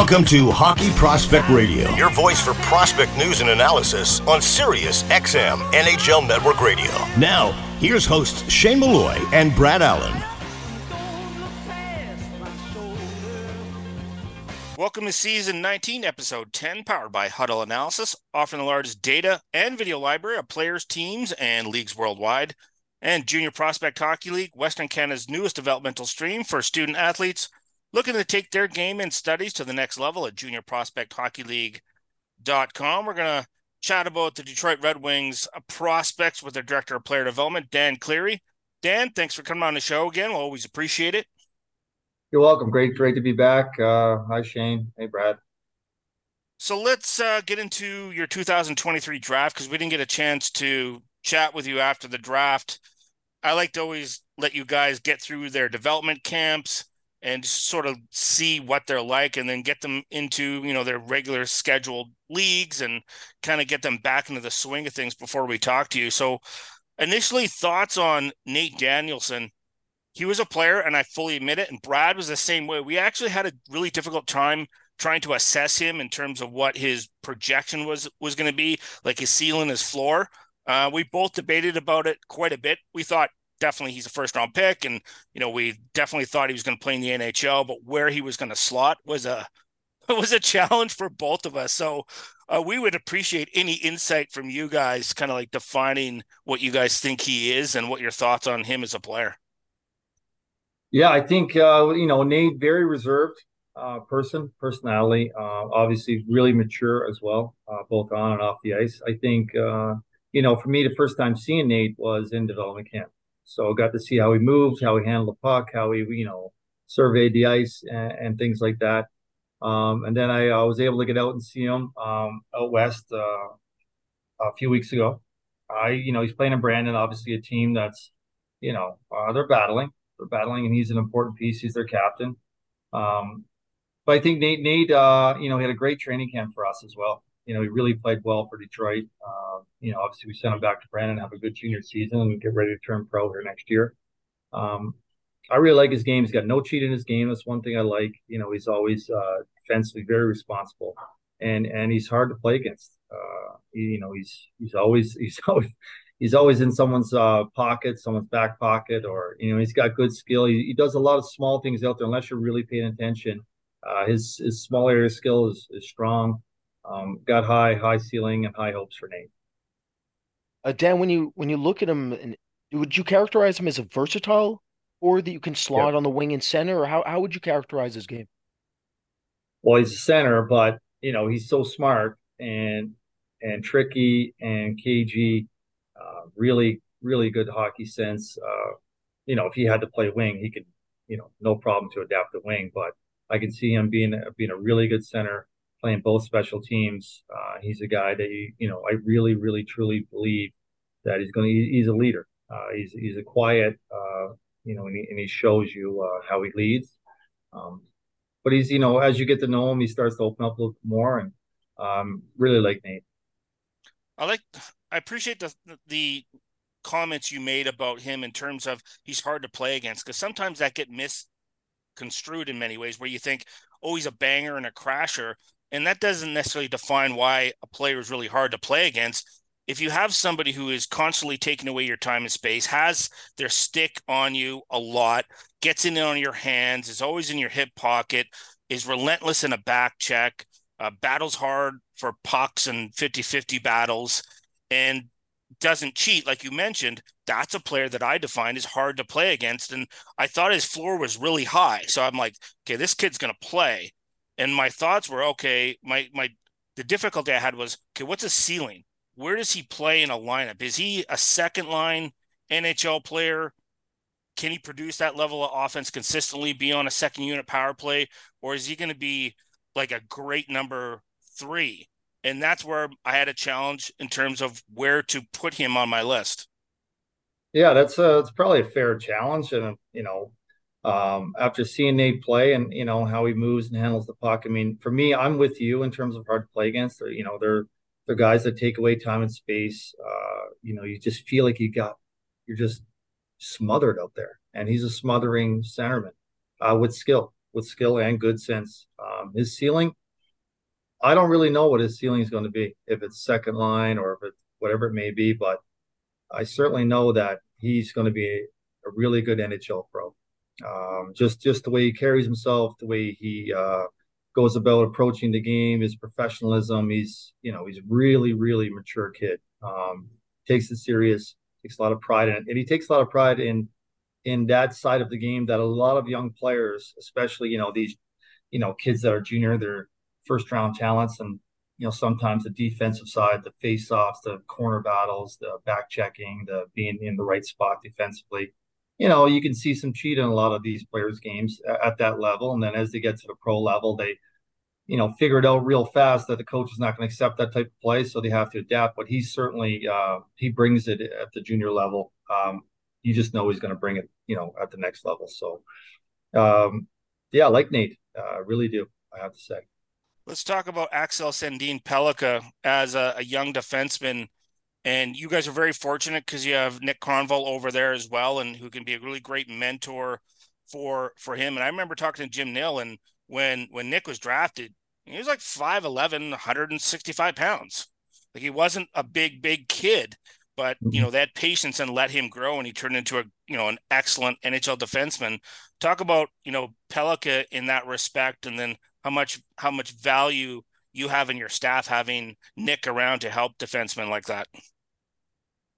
Welcome to Hockey Prospect Radio, your voice for prospect news and analysis on Sirius XM NHL Network Radio. Now, here's hosts Shane Malloy and Brad Allen. Welcome to season 19, episode 10, powered by Hudl Analysis, offering the largest data and video library of players, teams, and leagues worldwide. And Junior Prospect Hockey League, Western Canada's newest developmental stream for student athletes looking to take their game and studies to the next level at juniorprospecthockeyleague.com. We're going to chat about the Detroit Red Wings prospects with their director of player development, Dan Cleary. Dan, thanks for coming on the show again. We'll always appreciate it. You're welcome. Great, great to be back. Uh, hi, Shane. Hey, Brad. So let's uh, get into your 2023 draft because we didn't get a chance to chat with you after the draft. I like to always let you guys get through their development camps and sort of see what they're like and then get them into you know their regular scheduled leagues and kind of get them back into the swing of things before we talk to you. So initially thoughts on nate danielson. He was a player and i fully admit it and brad was the same way. We actually had a really difficult time trying to assess him in terms of what his projection was was going to be like his ceiling his floor. Uh, we both debated about it quite a bit. We thought definitely he's a first round pick, and you know we definitely thought he was going to play in the NHL, but where he was going to slot was a was a challenge for both of us. So uh, we would appreciate any insight from you guys, kind of like defining what you guys think he is and what your thoughts on him as a player. Yeah, I think uh, you know Nate, very reserved uh, person, personality, uh, obviously really mature as well, uh, both on and off the ice. I think uh, you know for me, the first time seeing Nate was in development camp. So got to see how he moves, how he handled the puck, how he, you know, surveyed the ice and, and things like that. Um, and then I, I, was able to get out and see him um, out west uh, a few weeks ago. I, you know, he's playing in Brandon, obviously a team that's, you know, uh, they're battling, they're battling, and he's an important piece. He's their captain. Um, but I think Nate, Nate, uh, you know, he had a great training camp for us as well you know, he really played well for Detroit. Uh, you know, obviously we sent him back to Brandon, have a good junior season, and get ready to turn pro here next year. Um, I really like his game. He's got no cheat in his game. That's one thing I like. You know, he's always uh, defensively very responsible, and and he's hard to play against. Uh, you know, he's he's always he's always he's always in someone's uh, pocket, someone's back pocket, or you know, he's got good skill. He, he does a lot of small things out there. Unless you're really paying attention, uh, his his small area skill is is strong. Um, got high, high ceiling and high hopes for Nate. Uh, Dan, when you when you look at him, and would you characterize him as a versatile, or that you can slot on the wing and center, or how how would you characterize his game? Well, he's a center, but you know he's so smart and and tricky and cagey. Uh, really, really good hockey sense. Uh, you know, if he had to play wing, he could, you know, no problem to adapt the wing. But I can see him being being a really good center playing both special teams. Uh, he's a guy that you you know I really really truly believe that he's going to he's a leader. Uh, he's he's a quiet uh, you know and he, and he shows you uh, how he leads. Um, but he's you know as you get to know him, he starts to open up a little more and um, really like Nate. I like I appreciate the the comments you made about him in terms of he's hard to play against because sometimes that get misconstrued in many ways where you think oh he's a banger and a crasher and that doesn't necessarily define why a player is really hard to play against. If you have somebody who is constantly taking away your time and space, has their stick on you a lot, gets in on your hands, is always in your hip pocket, is relentless in a back check, uh, battles hard for pucks and 50 50 battles, and doesn't cheat, like you mentioned, that's a player that I define as hard to play against. And I thought his floor was really high. So I'm like, okay, this kid's going to play and my thoughts were okay my my the difficulty i had was okay what's a ceiling? Where does he play in a lineup? Is he a second line nhl player? Can he produce that level of offense consistently be on a second unit power play or is he going to be like a great number three? And that's where i had a challenge in terms of where to put him on my list. Yeah that's a, it's probably a fair challenge and you know um, after seeing Nate play and you know how he moves and handles the puck. I mean, for me, I'm with you in terms of hard to play against. They're, you know, they're they're guys that take away time and space. Uh, you know, you just feel like you got you're just smothered out there, and he's a smothering centerman uh, with skill. with skill and good sense. Um, his ceiling, I don't really know what his ceiling is going to be, if it's second line or if it's whatever it may be, but I certainly know that he's going to be a really good NHL pro. Um, just just the way he carries himself, the way he uh, goes about approaching the game, his professionalism. He's you know he's really really mature kid. Um, takes it serious, takes a lot of pride in it, and he takes a lot of pride in in that side of the game that a lot of young players, especially you know these you know kids that are junior, they're first round talents, and you know sometimes the defensive side, the face offs, the corner battles, the back checking, the being in the right spot defensively you know, you can see some cheat in a lot of these players' games at that level. And then as they get to the pro level, they, you know, figure it out real fast that the coach is not going to accept that type of play, so they have to adapt. But he certainly uh, he brings it at the junior level. Um, you just know he's going to bring it, you know, at the next level. So, um, yeah, like Nate, uh, really do. I have to say. Let's talk about Axel Sandin Pellikka as a, a young defenseman and you guys are very fortunate because you have Nick Kronwall over there as well, and who can be a really great mentor for for him. And I remember talking to Jim Nill, and when when Nick was drafted, he was like 5'11", 165 pounds. Like he wasn't a big, big kid, but you mm-hmm. know, that patience and let him grow, and he turned into a you know an excellent NHL defenseman. Talk about you know Pellikka in that respect, and then how much how much value you have in your staff having Nick around to help defensemen like that?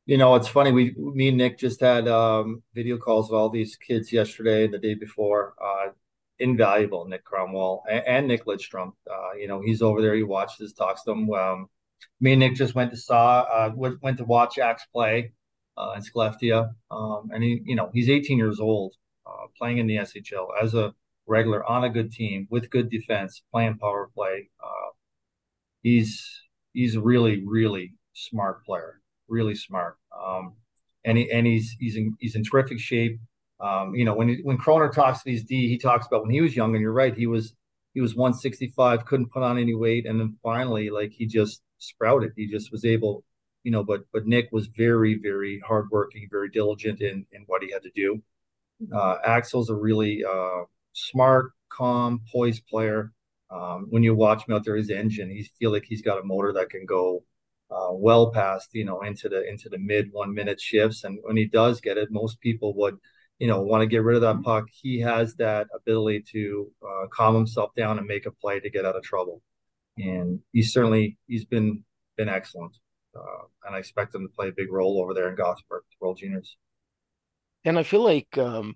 You know, it's funny. We, me and Nick just had um, video calls with all these kids yesterday and the day before. Uh, invaluable, Nick Kronwall and, and Nick Lidstrom. Uh, you know, he's over there. He watches, talks to them. Um, me and Nick just went to saw, uh, went, went to watch Axe play uh, in Skellefteå. Um, and he, you know, he's 18 years old, uh, playing in the SHL as a regular on a good team with good defense, playing power play. Uh, he's he's a really really smart player, really smart. Um, and he, and he's he's in he's in terrific shape. Um, you know, when he, when Kroner talks to these D, he talks about when he was young, and you're right, he was he was 165, couldn't put on any weight, and then finally, like he just sprouted. He just was able, you know. But but Nick was very very hardworking, very diligent in in what he had to do. Uh, Axel's a really uh, smart, calm, poised player. Um, when you watch him out there, his engine, he feel like he's got a motor that can go uh, well past, you know, into the into the mid one minute shifts. And when he does get it, most people would, you know, want to get rid of that puck. He has that ability to uh, calm himself down and make a play to get out of trouble. And he's certainly he's been been excellent, uh, and I expect him to play a big role over there in Gothenburg, World Juniors. And I feel like um,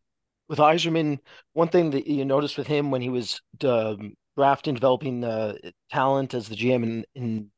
with Yzerman, one thing that you noticed with him when he was um, drafting, developing talent as the GM in, in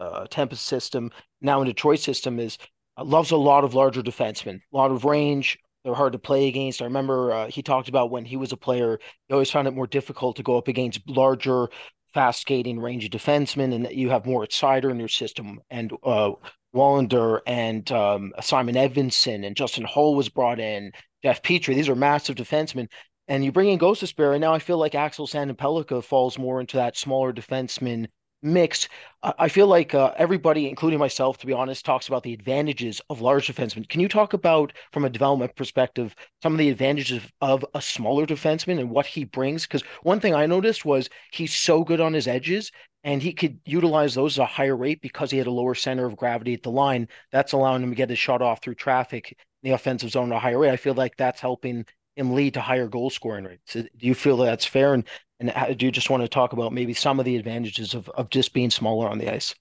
uh, Tampa's system, now in Detroit system, is uh, loves a lot of larger defensemen, a lot of range. They're hard to play against. I remember uh, he talked about when he was a player, he always found it more difficult to go up against larger, fast skating, rangy defensemen, and that you have more Seider in your system. And uh, Wallinder and um, Simon Edvinsson and Justin Holl was brought in. Jeff Petry. these are massive defensemen. And you bring in Gostisbehere, and now I feel like Axel Sandin falls more into that smaller defenseman mix. I feel like uh, everybody, including myself, to be honest, talks about the advantages of large defensemen. Can you talk about, from a development perspective, some of the advantages of a smaller defenseman and what he brings? Because one thing I noticed was he's so good on his edges, and he could utilize those at a higher rate because he had a lower center of gravity at the line. That's allowing him to get his shot off through traffic in the offensive zone at a higher rate. I feel like that's helping lead to higher goal scoring rates. Do you feel that's fair? And and do you just want to talk about maybe some of the advantages of of just being smaller on the ice?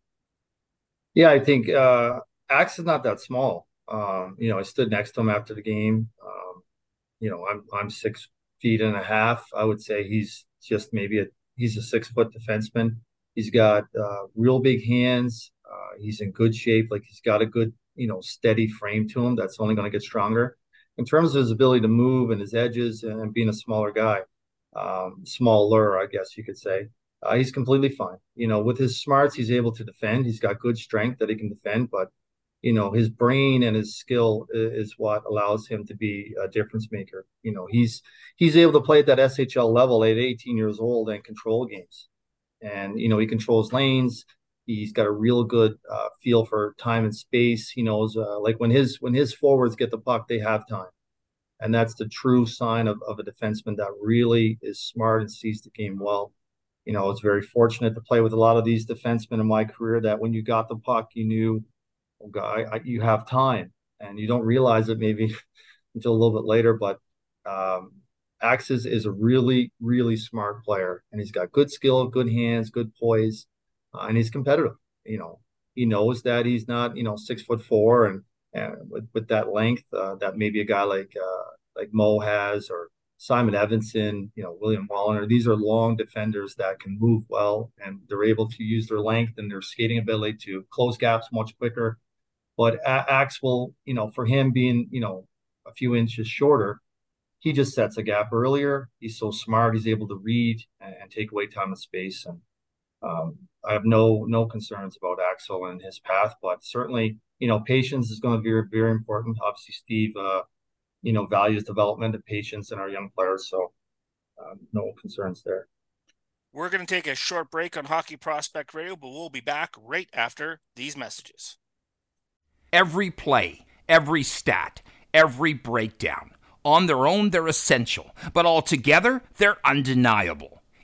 Yeah, I think uh, Axe is not that small. Um, you know, I stood next to him after the game. Um, you know, I'm I'm six feet and a half. I would say he's just maybe a he's a six foot defenseman. He's got uh, real big hands. Uh, he's in good shape. Like he's got a good, you know, steady frame to him. That's only going to get stronger in terms of his ability to move and his edges and being a smaller guy, um, smaller, I guess you could say, uh, he's completely fine. You know, with his smarts, he's able to defend. He's got good strength that he can defend, but you know, his brain and his skill is what allows him to be a difference maker. You know, he's he's able to play at that SHL level at 18 years old and control games, and you know, he controls lanes. He's got a real good uh, feel for time and space. He knows, uh, like when his when his forwards get the puck, they have time. And that's the true sign of, of a defenseman that really is smart and sees the game well. You know, I was very fortunate to play with a lot of these defensemen in my career that when you got the puck, you knew, oh, God, I, you have time. And you don't realize it maybe until a little bit later. But um, Axis is a really, really smart player. And he's got good skill, good hands, good poise, uh, and he's competitive. You know, he knows that he's not, you know, six foot four and and with, with that length uh, that maybe a guy like uh, like Mo has or Simon Edvinsson, you know, William Wallinder. These are long defenders that can move well and they're able to use their length and their skating ability to close gaps much quicker. But Axe will, you know, for him being, you know, a few inches shorter, he just sets a gap earlier. He's so smart. He's able to read and, and take away time and space. And um, I have no no concerns about Axel and his path, but certainly you know, patience is going to be very, very important. Obviously, Steve, uh, you know, values development and patience in our young players. So, um, no concerns there. We're going to take a short break on Hockey Prospect Radio, but we'll be back right after these messages. Every play, every stat, every breakdown. On their own, they're essential, but altogether, they're undeniable.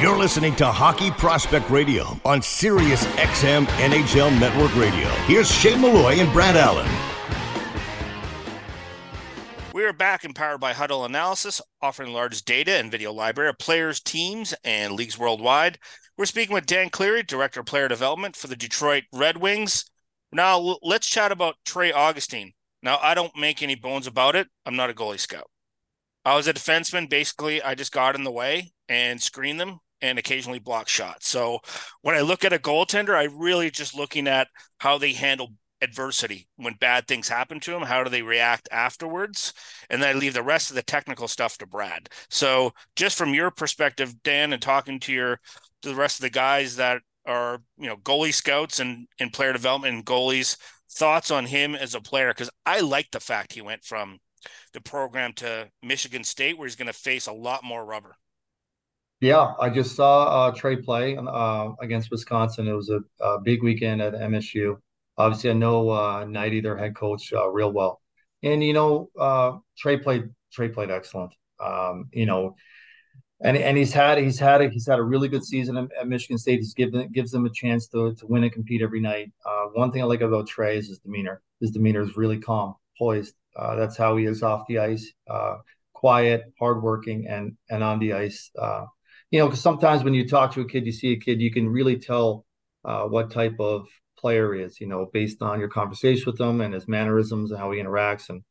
You're listening to Hockey Prospect Radio on Sirius XM NHL Network Radio. Here's Shane Malloy and Brad Allen. We are back empowered by Hudl Analysis, offering large data and video library of players, teams, and leagues worldwide. We're speaking with Dan Cleary, Director of Player Development for the Detroit Red Wings. Now, let's chat about Trey Augustine. Now, I don't make any bones about it. I'm not a goalie scout. I was a defenseman. Basically, I just got in the way and screened them and occasionally block shots. So when I look at a goaltender, I really just looking at how they handle adversity when bad things happen to them. How do they react afterwards? And then I leave the rest of the technical stuff to Brad. So just from your perspective, Dan, and talking to your to the rest of the guys that are you know goalie scouts and in player development and goalies thoughts on him as a player because I like the fact he went from the program to Michigan State where he's going to face a lot more rubber. Yeah, I just saw uh, Trey play uh, against Wisconsin. It was a, a, big weekend at MSU. Obviously, I know uh, Knighty, their head coach, uh, real well, and you know uh, Trey played Trey played excellent. Um, you know, and and he's had he's had a, he's had a really good season at, at Michigan State. He's given gives them a chance to to win and compete every night. Uh, one thing I like about Trey is his demeanor. His demeanor is really calm, poised. Uh, that's how he is off the ice. Uh, quiet, hardworking, and and on the ice. Uh, you know, because sometimes when you talk to a kid, you see a kid, you can really tell uh, what type of player is. You know, based on your conversation with him and his mannerisms and how he interacts. And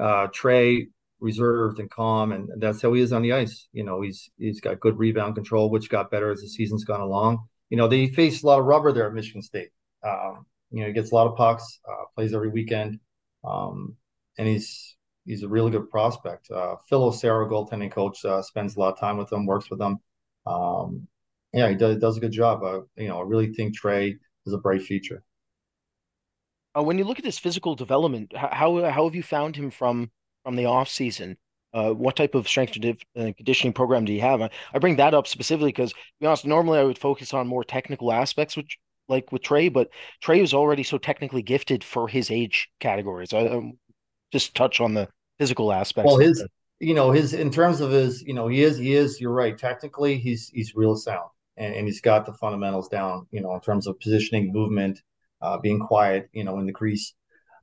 uh, Trey reserved and calm, and that's how he is on the ice. You know, he's he's got good rebound control, which got better as the season's gone along. You know, they face a lot of rubber there at Michigan State. Um, you know, he gets a lot of pucks, uh, plays every weekend, um, and he's he's a really good prospect. Uh, Phil Osaer, goaltending coach, uh, spends a lot of time with him, works with him. Um, yeah, he does, does a good job. Uh, you know, I really think Trey is a bright future. Uh, when you look at his physical development, how how have you found him from from the off season? Uh, what type of strength and conditioning program do you have? I, I bring that up specifically because, to be honest, normally I would focus on more technical aspects, which like with Trey, but Trey was already so technically gifted for his age categories. I um, just touch on the physical aspects. Well, his, you know, his in terms of his, you know, he is he is. You're right. Technically, he's he's real sound, and, and he's got the fundamentals down. You know, in terms of positioning, movement, uh, being quiet. You know, in the crease.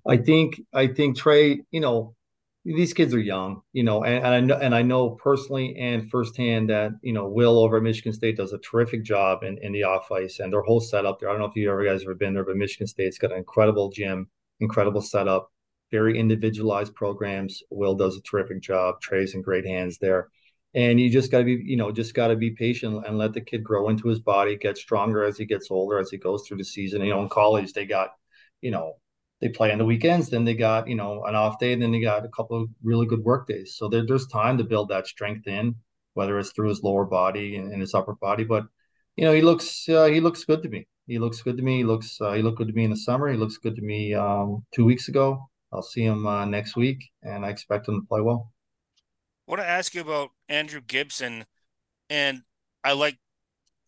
I think I think Trey. You know, these kids are young, you know, and, and, I know and I know personally and firsthand that you know Will over at Michigan State does a terrific job in, in the off ice and their whole setup there. I don't know if you ever guys ever been there, but Michigan State's got an incredible gym, incredible setup, very individualized programs. Will does a terrific job. Trey's in great hands there, and you just got to be you know just got to be patient and let the kid grow into his body, get stronger as he gets older, as he goes through the season. You know, in college they got you know they play on the weekends. Then they got you know an off day, then they got a couple of really good work days. So there, there's time to build that strength in, whether it's through his lower body and, and his upper body. But you know he looks uh, he looks good to me. He looks good to me. He looks uh, he looked good to me in the summer. He looks good to me um, two weeks ago. I'll see him uh, next week, and I expect him to play well. I want to ask you about Andrew Gibson, and I like.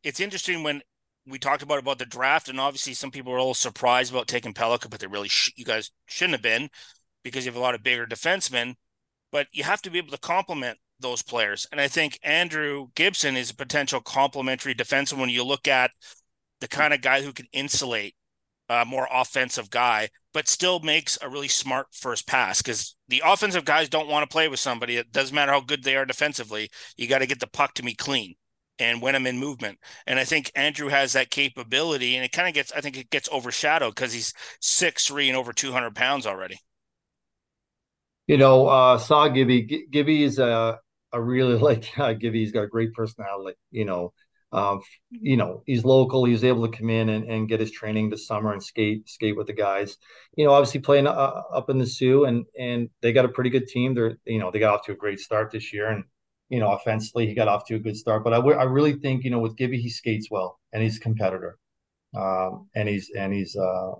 It's interesting when we talked about about the draft, and obviously some people were a little surprised about taking Pelech, but they really sh- you guys shouldn't have been because you have a lot of bigger defensemen. But you have to be able to complement those players, and I think Andrew Gibson is a potential complementary defenseman when you look at the kind of guy who can insulate a more offensive guy, but still makes a really smart first pass because the offensive guys don't want to play with somebody. It doesn't matter how good they are defensively. You got to get the puck to me clean and when I'm in movement. And I think Andrew has that capability, and it kind of gets, I think it gets overshadowed because he's six three and over 200 pounds already. You know, uh, saw Gibby. Gibby is a, a really like uh, Gibby. He's got a great personality. You know, um, you know, he's local. He's able to come in and, and get his training this summer and skate skate with the guys. You know, obviously playing uh, up in the Soo, and and they got a pretty good team. They're you know they got off to a great start this year, and you know, offensively, he got off to a good start. But I, I really think, you know, with Gibby, he skates well and he's a competitor. Um, and he's and he's uh,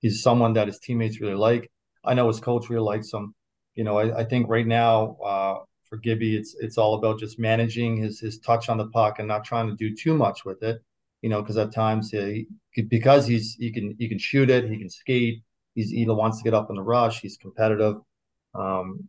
he's someone that his teammates really like. I know his coach really likes him. You know, I, I think right now uh, for Gibby, it's it's all about just managing his his touch on the puck and not trying to do too much with it. You know, because at times he, because he's he can he can shoot it, he can skate. He's he wants to get up in the rush. He's competitive. Um,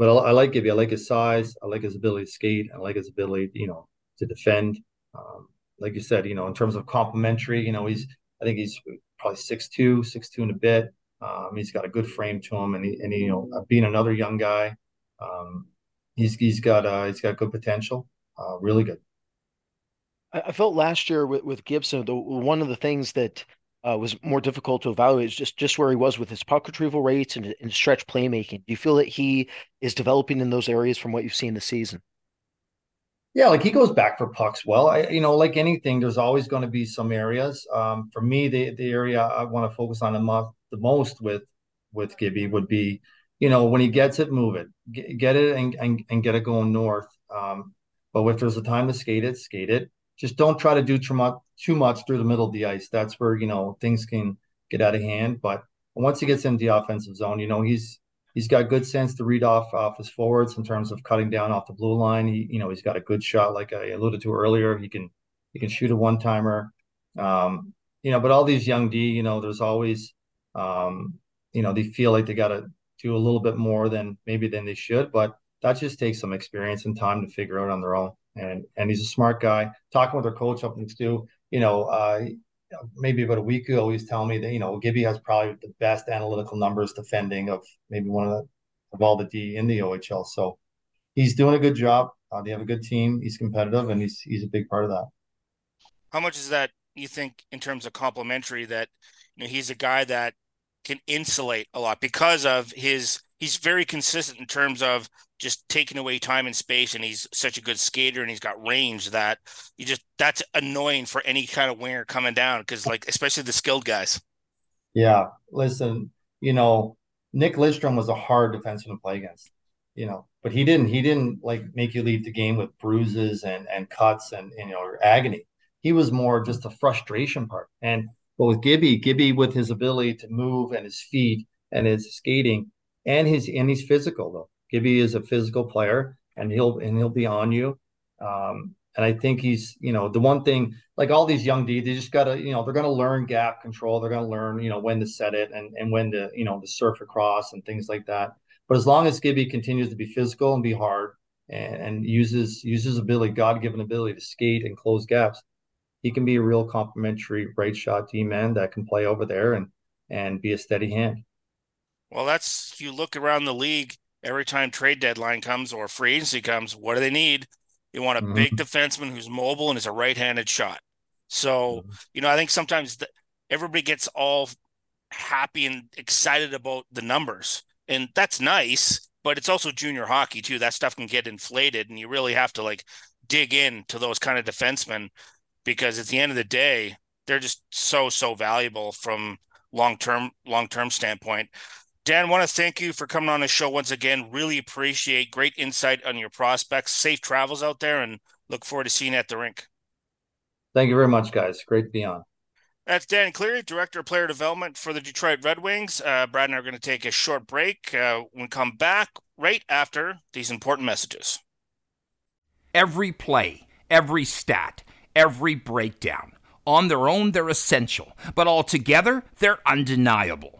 but I, I, like Gibby. I like his size. I like his ability to skate. I like his ability, you know, to defend. Um, like you said, you know, in terms of complementary, you know, he's I think he's probably six two, six two and a bit. Um, he's got a good frame to him, and he, and he, you know, being another young guy, um, he's he's got uh, he's got good potential. Uh, really good. I felt last year with, with Gibson, the one of the things that uh, was more difficult to evaluate is just just where he was with his puck retrieval rates and, and stretch playmaking. Do you feel that he is developing in those areas from what you've seen this season? Yeah, like he goes back for pucks well. I, you know, like anything, there's always going to be some areas. Um, for me, the the area I want to focus on the, the most with with Gibby would be, you know, when he gets it, move it, get, get it, and, and and get it going north. Um, but if there's a time to skate it, skate it just don't try to do too much through the middle of the ice. That's where you know things can get out of hand. But once he gets into the offensive zone, you know he's he's got good sense to read off off his forwards in terms of cutting down off the blue line. He you know he's got a good shot, like I alluded to earlier. He can he can shoot a one timer. Um, you know, but all these young D, you know, there's always um, you know they feel like they got to do a little bit more than maybe than they should, but that just takes some experience and time to figure out on their own and and he's a smart guy. Talking with our coach up in Soo, you know, uh, maybe about a week ago, he's telling me that you know Gibby has probably the best analytical numbers defending of maybe one of the of all the D in the OHL. So he's doing a good job. Uh, they have a good team. He's competitive, and he's he's a big part of that. How much is that you think in terms of complimentary that you know he's a guy that can insulate a lot because of his he's very consistent in terms of just taking away time and space and he's such a good skater and he's got range that you just that's annoying for any kind of winger coming down because like especially the skilled guys. Yeah. Listen you know nick lidstrom was a hard defenseman to play against you know but he didn't he didn't like make you leave the game with bruises and and cuts and, and you know agony. He was more just the frustration part. And but with gibby gibby with his ability to move and his feet and his skating and his and he's physical though. Gibby is a physical player, and he'll and he'll be on you. Um, and I think he's you know the one thing like all these young D, they just gotta you know they're gonna learn gap control. They're gonna learn you know when to set it and and when to you know to surf across and things like that. But as long as Gibby continues to be physical and be hard and, and uses uses ability, God given ability to skate and close gaps, he can be a real complimentary right shot D man that can play over there and and be a steady hand. Well, that's you look around the league, every time trade deadline comes or free agency comes, what do they need? You want a mm-hmm. big defenseman who's mobile and is a right-handed shot. So, mm-hmm. you know, I think sometimes the, everybody gets all happy and excited about the numbers, and that's nice. But it's also junior hockey too. That stuff can get inflated, and you really have to like dig in to those kind of defensemen because at the end of the day, they're just so so valuable from long term long term standpoint. Dan, want to thank you for coming on the show once again. Really appreciate great insight on your prospects. Safe travels out there and look forward to seeing you at the rink. Thank you very much, guys. Great to be on. That's Dan Cleary, Director of Player Development for the Detroit Red Wings. Uh, Brad and I are going to take a short break. Uh, we come back right after these important messages. Every play, every stat, every breakdown. On their own, they're essential, but all together, they're undeniable.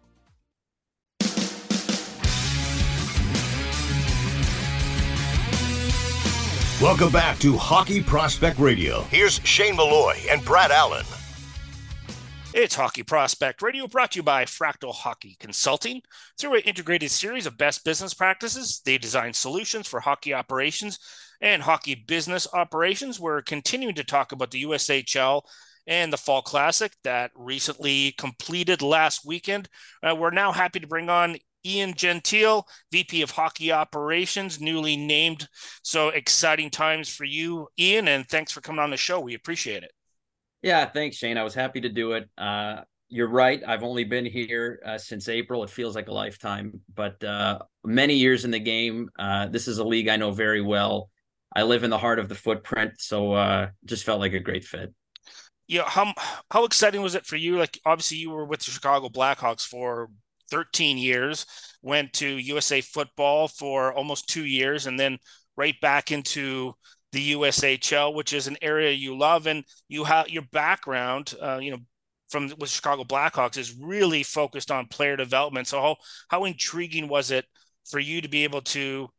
Welcome back to Hockey Prospect Radio. Here's Shane Malloy and Brad Allen. It's Hockey Prospect Radio brought to you by Fractal Hockey Consulting. Through an integrated series of best business practices, they design solutions for hockey operations and hockey business operations. We're continuing to talk about the USHL and the Fall Classic that recently completed last weekend. Uh, we're now happy to bring on Ian Gentile, VP of Hockey Operations, newly named. So exciting times for you, Ian, and thanks for coming on the show. We appreciate it. Yeah, thanks, Shane. I was happy to do it. Uh, you're right. I've only been here uh, since April. It feels like a lifetime, but uh, many years in the game. Uh, this is a league I know very well. I live in the heart of the footprint, so uh, just felt like a great fit. Yeah, how how exciting was it for you? Like, obviously, you were with the Chicago Blackhawks for 13 years, went to USA Football for almost two years, and then right back into the USHL, which is an area you love, and you have your background. Uh, you know, from with Chicago Blackhawks is really focused on player development. So how how intriguing was it for you to be able to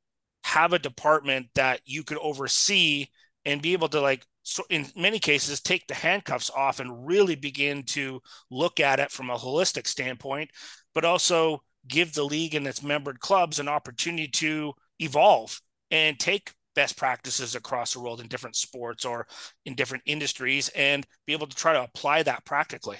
have a department that you could oversee and be able to like so in many cases take the handcuffs off and really begin to look at it from a holistic standpoint, but also give the league and its member clubs an opportunity to evolve and take best practices across the world in different sports or in different industries and be able to try to apply that practically.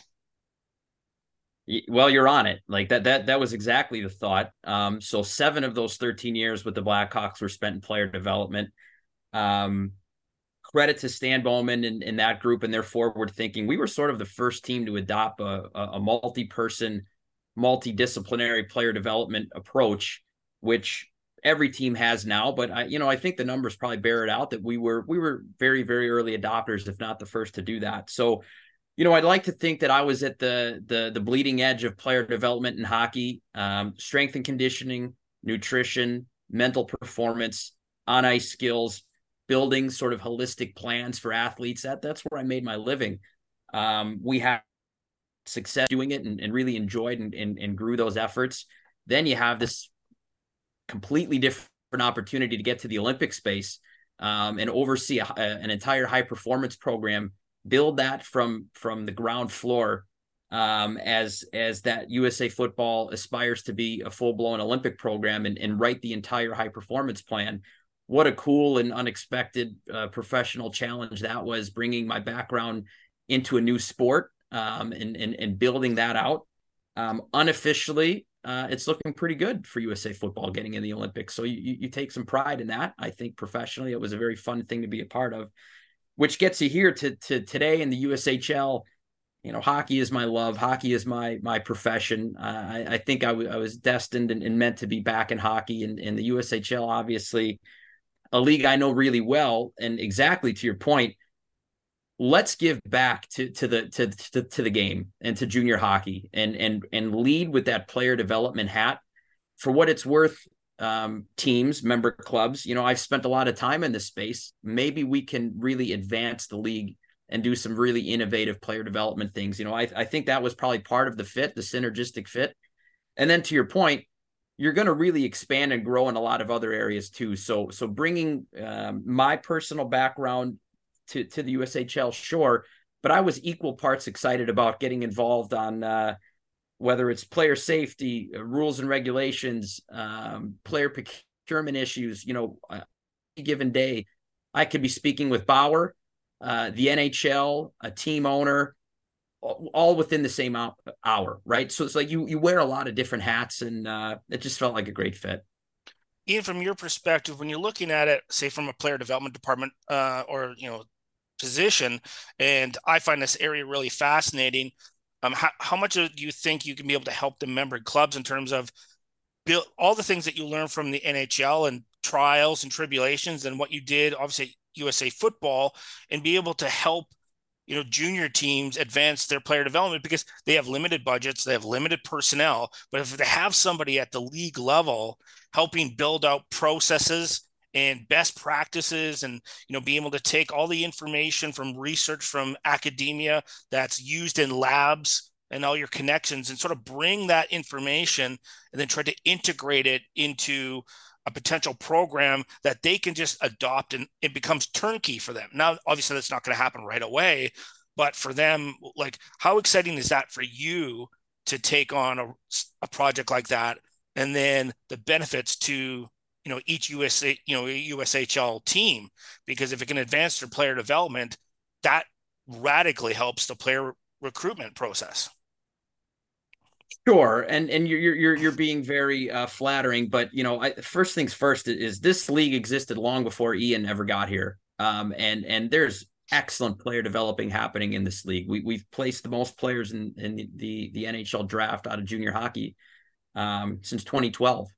Well you're on it. Like that that that was exactly the thought. Um so seven of those 13 years with the blackhawks were spent in player development. Um credit to stan bowman and, and that group and their forward thinking we were sort of the first team to adopt a, a multi-person multidisciplinary player development approach which every team has now, but I, you know, I think the numbers probably bear it out that we were we were very very early adopters, if not the first to do that. So, you know, I'd like to think that I was at the the the bleeding edge of player development in hockey, um, strength and conditioning, nutrition, mental performance, on ice skills, building sort of holistic plans for athletes. That that's where I made my living. Um, we had success doing it and, and really enjoyed and, and, and grew those efforts. Then you have this completely different opportunity to get to the Olympic space um, and oversee a, a, an entire high performance program, build that from from the ground floor um, as as that USA football aspires to be a full blown Olympic program and, and write the entire high performance plan. What a cool and unexpected uh, professional challenge that was, bringing my background into a new sport um, and, and and building that out. Um, unofficially, uh, it's looking pretty good for USA football getting in the Olympics. So you, you take some pride in that. I think professionally, it was a very fun thing to be a part of, which gets you here to, to today in the USHL. You know, hockey is my love. Hockey is my my profession. Uh, I, I, think I, w- I was destined and, and, meant to be back in hockey and, and the USHL, obviously, a league I know really well. And exactly to your point, let's give back to to the to, to to the game and to junior hockey and and and lead with that player development hat. For what it's worth um, teams member clubs you know i've spent a lot of time in this space. Maybe we can really advance the league and do some really innovative player development things. You know i, I think that was probably part of the fit the synergistic fit. And then to your point you're going to really expand and grow in a lot of other areas too so so bringing um, my personal background to to the USHL, sure, but I was equal parts excited about getting involved on uh, whether it's player safety, uh, rules and regulations, um, player procurement issues. You know, uh, a given day, I could be speaking with Bauer, uh, the NHL, a team owner, all within the same hour, right? So it's like you you wear a lot of different hats, and uh, it just felt like a great fit. Ian, from your perspective, when you're looking at it, say from a player development department uh, or you know position, and I find this area really fascinating. Um, how, how much do you think you can be able to help the member clubs in terms of build all the things that you learn from the NHL and trials and tribulations and what you did, obviously USA football, and be able to help you know junior teams advance their player development because they have limited budgets they have limited personnel but if they have somebody at the league level helping build out processes and best practices and you know being able to take all the information from research from academia that's used in labs and all your connections and sort of bring that information and then try to integrate it into a potential program that they can just adopt and it becomes turnkey for them. Now, obviously, that's not going to happen right away, but for them, like, how exciting is that for you to take on a, a project like that? And then the benefits to you know each USA you know USHL team because if it can advance their player development, that radically helps the player recruitment process. Sure, and and you're you're you're being very uh, flattering, but you know, I, first things first is this league existed long before Ian ever got here, um, and and there's excellent player developing happening in this league. We we've placed the most players in in the the, the NHL draft out of junior hockey um, since 2012.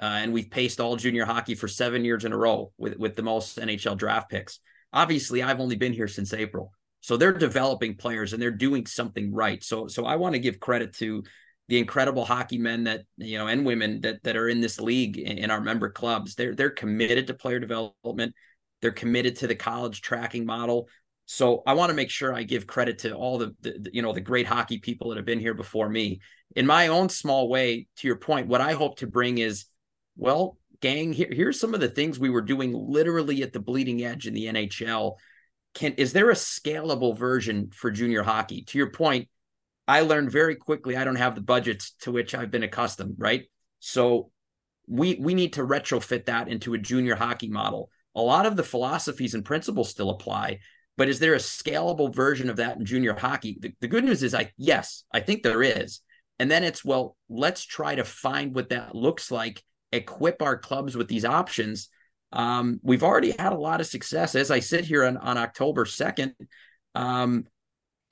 Uh, and we've paced all junior hockey for seven years in a row with, with the most NHL draft picks. Obviously, I've only been here since April. So they're developing players and they're doing something right. So so I want to give credit to the incredible hockey men that you know and women that that are in this league in, in our member clubs. They're they're committed to player development. They're committed to the college tracking model. So I want to make sure I give credit to all the, the, you know the great hockey people that have been here before me. In my own small way, to your point, what I hope to bring is, well, gang, here, here's some of the things we were doing literally at the bleeding edge in the NHL can is there a scalable version for junior hockey? To your point, I learned very quickly I don't have the budgets to which I've been accustomed, right? So we we need to retrofit that into a junior hockey model. A lot of the philosophies and principles still apply, but is there a scalable version of that in junior hockey? The, the good news is I yes, I think there is. And then it's well, let's try to find what that looks like, equip our clubs with these options um, we've already had a lot of success. As I sit here on, on October 2nd, um,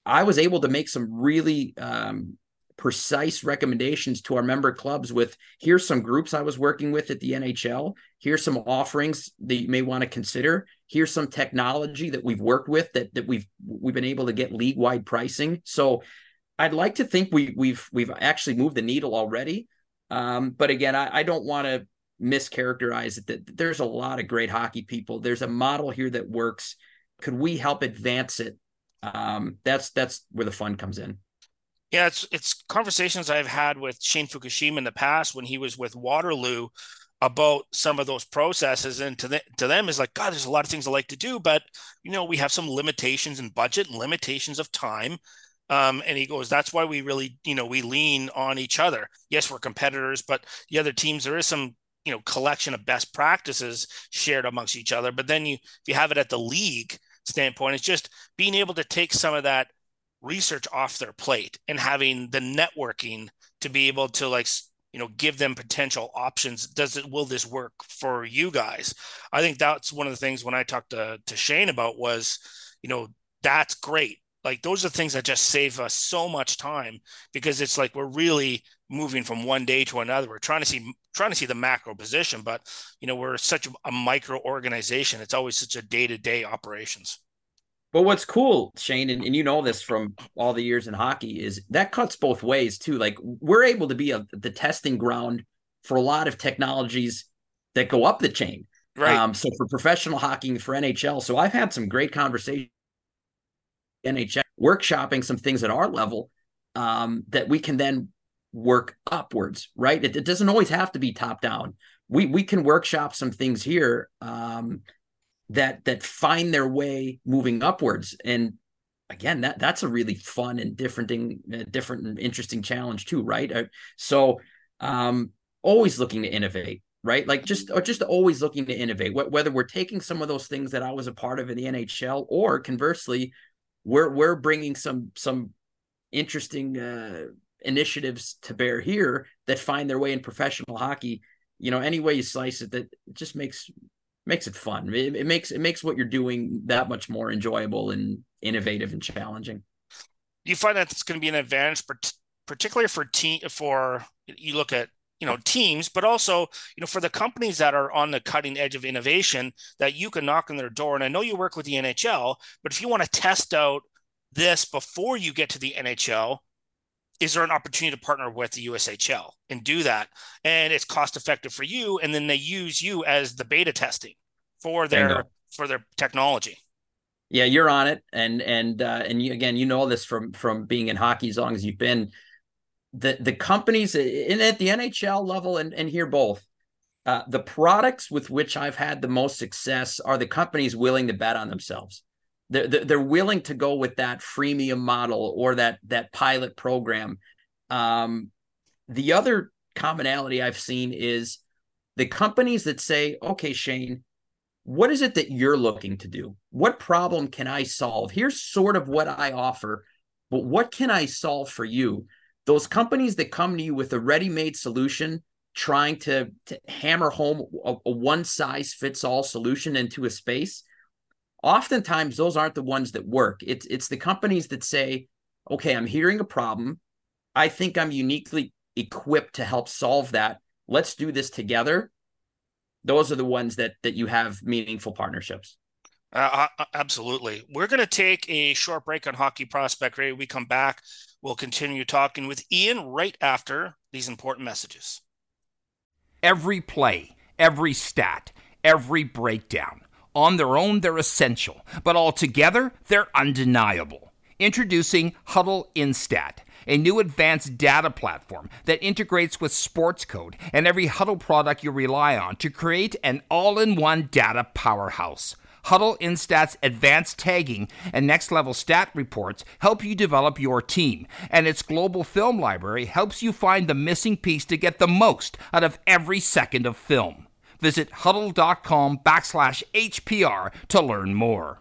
I was able to make some really um, precise recommendations to our member clubs with here's some groups I was working with at the NHL. Here's some offerings that you may want to consider. Here's some technology that we've worked with that that we've we've been able to get league wide pricing. So I'd like to think we we've we've actually moved the needle already. Um, but again, I, I don't want to mischaracterize it that there's a lot of great hockey people there's a model here that works could we help advance it um, that's that's where the fun comes in yeah it's it's conversations i've had with shane fukushima in the past when he was with waterloo about some of those processes and to, the, to them is like god there's a lot of things i like to do but you know we have some limitations in budget and limitations of time um, and he goes, that's why we really, you know, we lean on each other. Yes, we're competitors, but the other teams, there is some you know collection of best practices shared amongst each other but then you if you have it at the league standpoint it's just being able to take some of that research off their plate and having the networking to be able to like you know give them potential options. Does it will this work for you guys? I think that's one of the things when i talked to, to shane about was you know that's great. Like those are things that just save us so much time because it's like we're really moving from one day to another. We're trying to see trying to see the macro position but you know we're such a micro organization. It's always such a day-to-day operations. But what's cool shane and, and you know this from all the years in hockey is that cuts both ways too. Like we're able to be a, the testing ground for a lot of technologies that go up the chain. Right. Um, so for professional hockey for nhl so i've had some great conversations NHL, workshopping some things at our level um, that we can then work upwards, right? It, it, doesn't always have to be top down. We we can workshop some things here um, that that find their way moving upwards, and again, that that's a really fun and different thing, different and interesting challenge too, right? Uh, so, um, always looking to innovate, right? Like just or just always looking to innovate. Whether we're taking some of those things that I was a part of in the NHL, or conversely, we're we're bringing some some interesting uh, initiatives to bear here that find their way in professional hockey. You know, any way you slice it, that it just makes makes it fun. It, it makes it makes what you're doing that much more enjoyable and innovative and challenging. Do you find that it's going to be an advantage, particularly for team for you look at you know teams but also you know for the companies that are on the cutting edge of innovation that you can knock on their door and i know you work with the nhl but if you want to test out this before you get to the nhl is there an opportunity to partner with the ushl and do that? And it's cost effective for you and then they use you as the beta testing for their for their technology. Yeah you're on it. And and uh, and you, again you know this from from being in hockey as long as you've been. The the companies in at the NHL level and and here both uh, the products with which I've had the most success are the companies willing to bet on themselves. They're, they're willing to go with that freemium model or that that pilot program. Um, the other commonality I've seen is the companies that say, "Okay, Shane, what is it that you're looking to do? What problem can I solve? Here's sort of what I offer, but what can I solve for you?" those companies that come to you with a ready-made solution trying to, to hammer home a, a one size fits all solution into a space oftentimes those aren't the ones that work. It's it's the companies that say, okay, I'm hearing a problem. I think I'm uniquely equipped to help solve that. Let's do this together. Those are the ones that that you have meaningful partnerships. Uh, uh absolutely. We're going to take a short break on Hockey Prospect Radio. We come back. We'll continue talking with Ian right after these important messages. Every play, every stat, every breakdown. On their own, they're essential, but altogether, they're undeniable. Introducing Hudl Instat, a new advanced data platform that integrates with Sportscode and every Hudl product you rely on to create an all in one data powerhouse. Hudl Instat's advanced tagging and next level stat reports help you develop your team, and its global film library helps you find the missing piece to get the most out of every second of film. Visit hudl.com backslash HPR to learn more.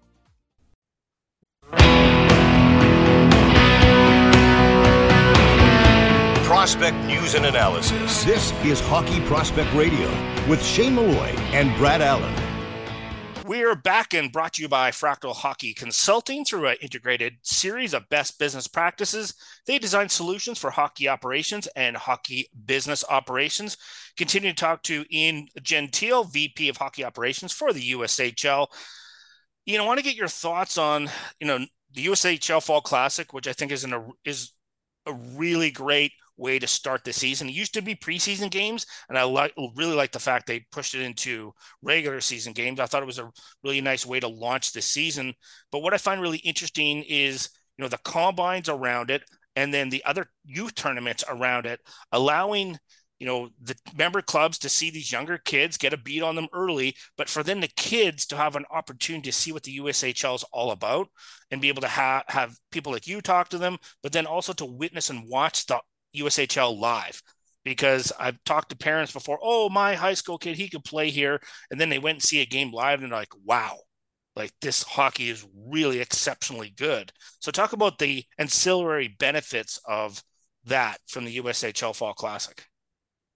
Prospect news and analysis. This is Hockey Prospect Radio with Shane Malloy and Brad Allen. We are back and brought to you by Fractal Hockey Consulting through an integrated series of best business practices. They design solutions for hockey operations and hockey business operations. Continue to talk to Ian Gentile, VP of Hockey Operations for the USHL. Ian, I want to get your thoughts on, you know, the USHL Fall Classic, which I think is an is a really great way to start the season. It used to be preseason games, and I like really like the fact they pushed it into regular season games. I thought it was a really nice way to launch the season. But what I find really interesting is you know the combines around it, and then the other youth tournaments around it, allowing you know the member clubs to see these younger kids get a beat on them early but for then the kids to have an opportunity to see what the USHL is all about and be able to have have people like you talk to them but then also to witness and watch the USHL live. Because I've talked to parents before oh my high school kid he could play here and then they went and see a game live and they're like wow. Like this hockey is really exceptionally good. So talk about the ancillary benefits of that from the USHL Fall Classic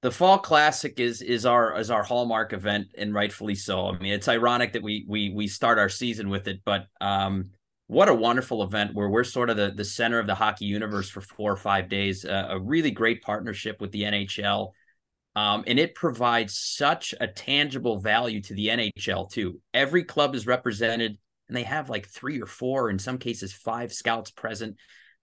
the fall classic is is our is our hallmark event and rightfully so. I mean it's ironic that we we we start our season with it but um what a wonderful event where we're sort of the the center of the hockey universe for four or five days uh, a really great partnership with the nhl um, and it provides such a tangible value to the nhl too. Every club is represented and they have like three or four in some cases five scouts present.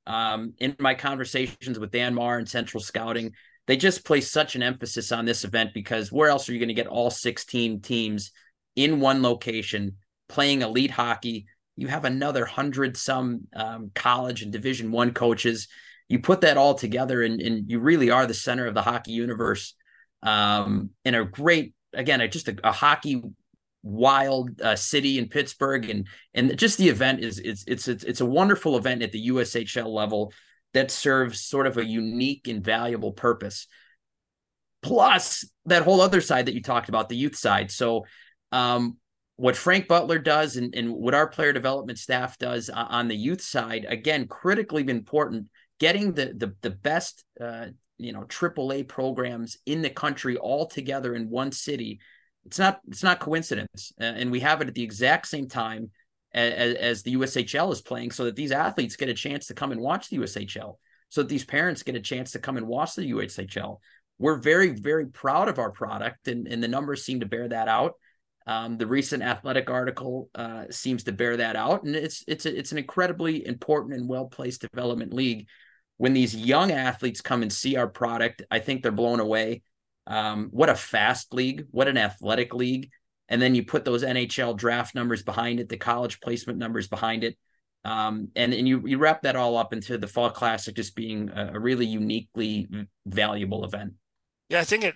Um, in my conversations with dan marr and central scouting they just place such an emphasis on this event because where else are you going to get all 16 teams in one location playing elite hockey? You have another hundred some um, college and Division One coaches. You put that all together, and, and you really are the center of the hockey universe. Um, in a great, again, just a, a hockey wild uh, city in Pittsburgh, and and just the event is it's it's it's, it's a wonderful event at the USHL level that serves sort of a unique and valuable purpose. Plus that whole other side that you talked about, the youth side. So, um, what Frank Butler does and, and what our player development staff does on the youth side, again, critically important, getting the the, the best uh, you know AAA programs in the country all together in one city. It's not it's not coincidence, uh, and we have it at the exact same time as, as the USHL is playing, so that these athletes get a chance to come and watch the USHL, so that these parents get a chance to come and watch the USHL. We're very very proud of our product, and and the numbers seem to bear that out. Um, the recent athletic article uh, seems to bear that out, and it's it's a, it's an incredibly important and well placed development league. When these young athletes come and see our product, I think they're blown away. Um, what a fast league! What an athletic league! And then you put those NHL draft numbers behind it, the college placement numbers behind it, um, and and you you wrap that all up into the Fall Classic just being a, a really uniquely valuable event. Yeah, I think it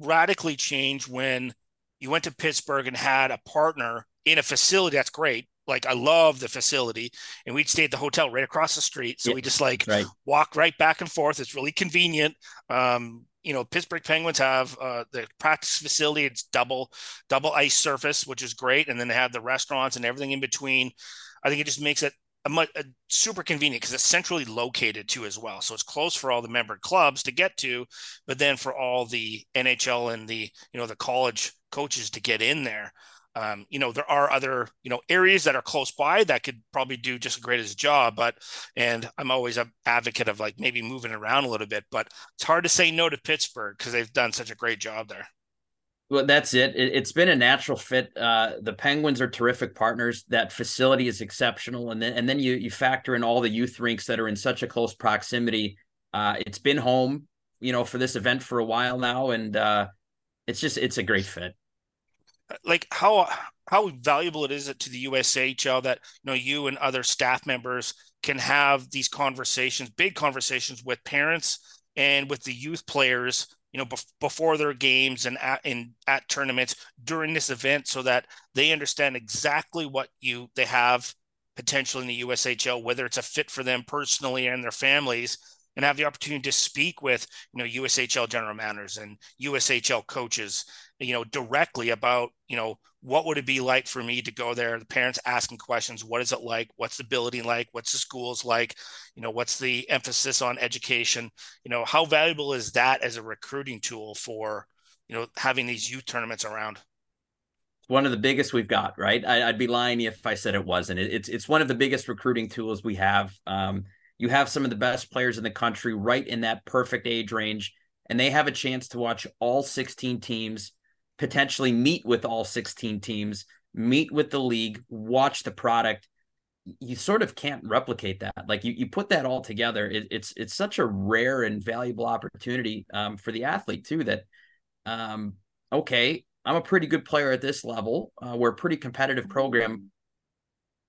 radically changed when you went to Pittsburgh and had a partner in a facility that's great. Like I love the facility, and we'd stay at the hotel right across the street. So we just like right. walk right back and forth. It's really convenient. Um, you know, Pittsburgh Penguins have uh, the practice facility. It's double double ice surface, which is great, and then they have the restaurants and everything in between. I think it just makes it a, much, a super convenient because it's centrally located too as well. So it's close for all the member clubs to get to, but then for all the NHL and the you know the college coaches to get in there. Um, you know, there are other, you know, areas that are close by that could probably do just as great as a job. But, and I'm always an advocate of like maybe moving around a little bit, but it's hard to say no to Pittsburgh because they've done such a great job there. Well, that's it. it. has been a natural fit. Uh, the Penguins are terrific partners. That facility is exceptional, and then and then you you factor in all the youth rinks that are in such a close proximity. Uh, it's been home, you know, for this event for a while now, and uh, it's just it's a great fit like how how valuable it is to the USHL that you know you and other staff members can have these conversations, big conversations with parents and with the youth players, you know, bef- before their games and at in at tournaments during this event, so that they understand exactly what you they have potential in the USHL, whether it's a fit for them personally and their families, and have the opportunity to speak with you know USHL general managers and USHL coaches you know directly about you know what would it be like for me to go there? The parents asking questions what is it like? What's the building like? What's the schools like? You know what's the emphasis on education? You know how valuable is that as a recruiting tool for you know having these youth tournaments around? One of the biggest we've got right? I, would be lying if i said it wasn't. It, it's it's one of the biggest recruiting tools we have. Um, you have some of the best players in the country right in that perfect age range and they have a chance to watch all 16 teams potentially meet with all 16 teams, meet with the league, watch the product. You sort of can't replicate that. Like you, you put that all together. It, it's it's such a rare and valuable opportunity um, for the athlete too. That um, okay, I'm a pretty good player at this level. Uh, we're a pretty competitive program.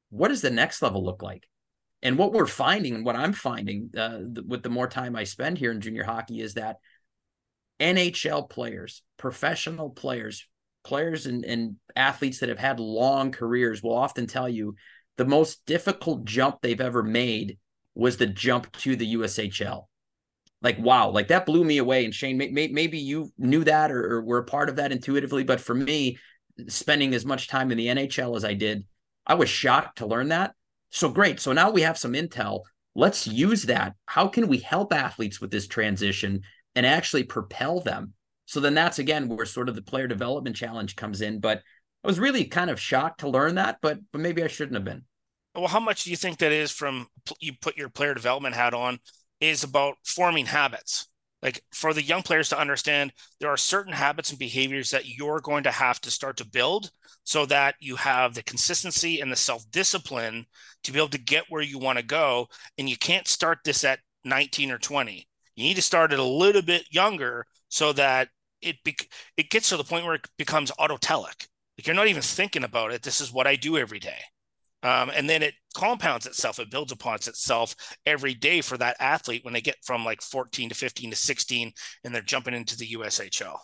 What does the next level look like? And what we're finding, and what I'm finding uh, with the more time I spend here in junior hockey, is that NHL players, professional players, players and, and athletes that have had long careers will often tell you the most difficult jump they've ever made was the jump to the USHL. Like, wow, like that blew me away. And Shane, may, may, maybe you knew that or, or were a part of that intuitively. But for me, spending as much time in the NHL as I did, I was shocked to learn that. So great. So now we have some intel. Let's use that. How can we help athletes with this transition and actually propel them. So then that's again where sort of the player development challenge comes in. But I was really kind of shocked to learn that, but but maybe I shouldn't have been. Well, how much do you think that is from you put your player development hat on is about forming habits? Like for the young players to understand, there are certain habits and behaviors that you're going to have to start to build so that you have the consistency and the self discipline to be able to get where you want to go. And you can't start this at 19 or 20. You need to start it a little bit younger so that it be, it gets to the point where it becomes autotelic. Like you're not even thinking about it. This is what I do every day. Um, and then it compounds itself, it builds upon itself every day for that athlete when they get from like 14 to 15 to 16 and they're jumping into the USHL.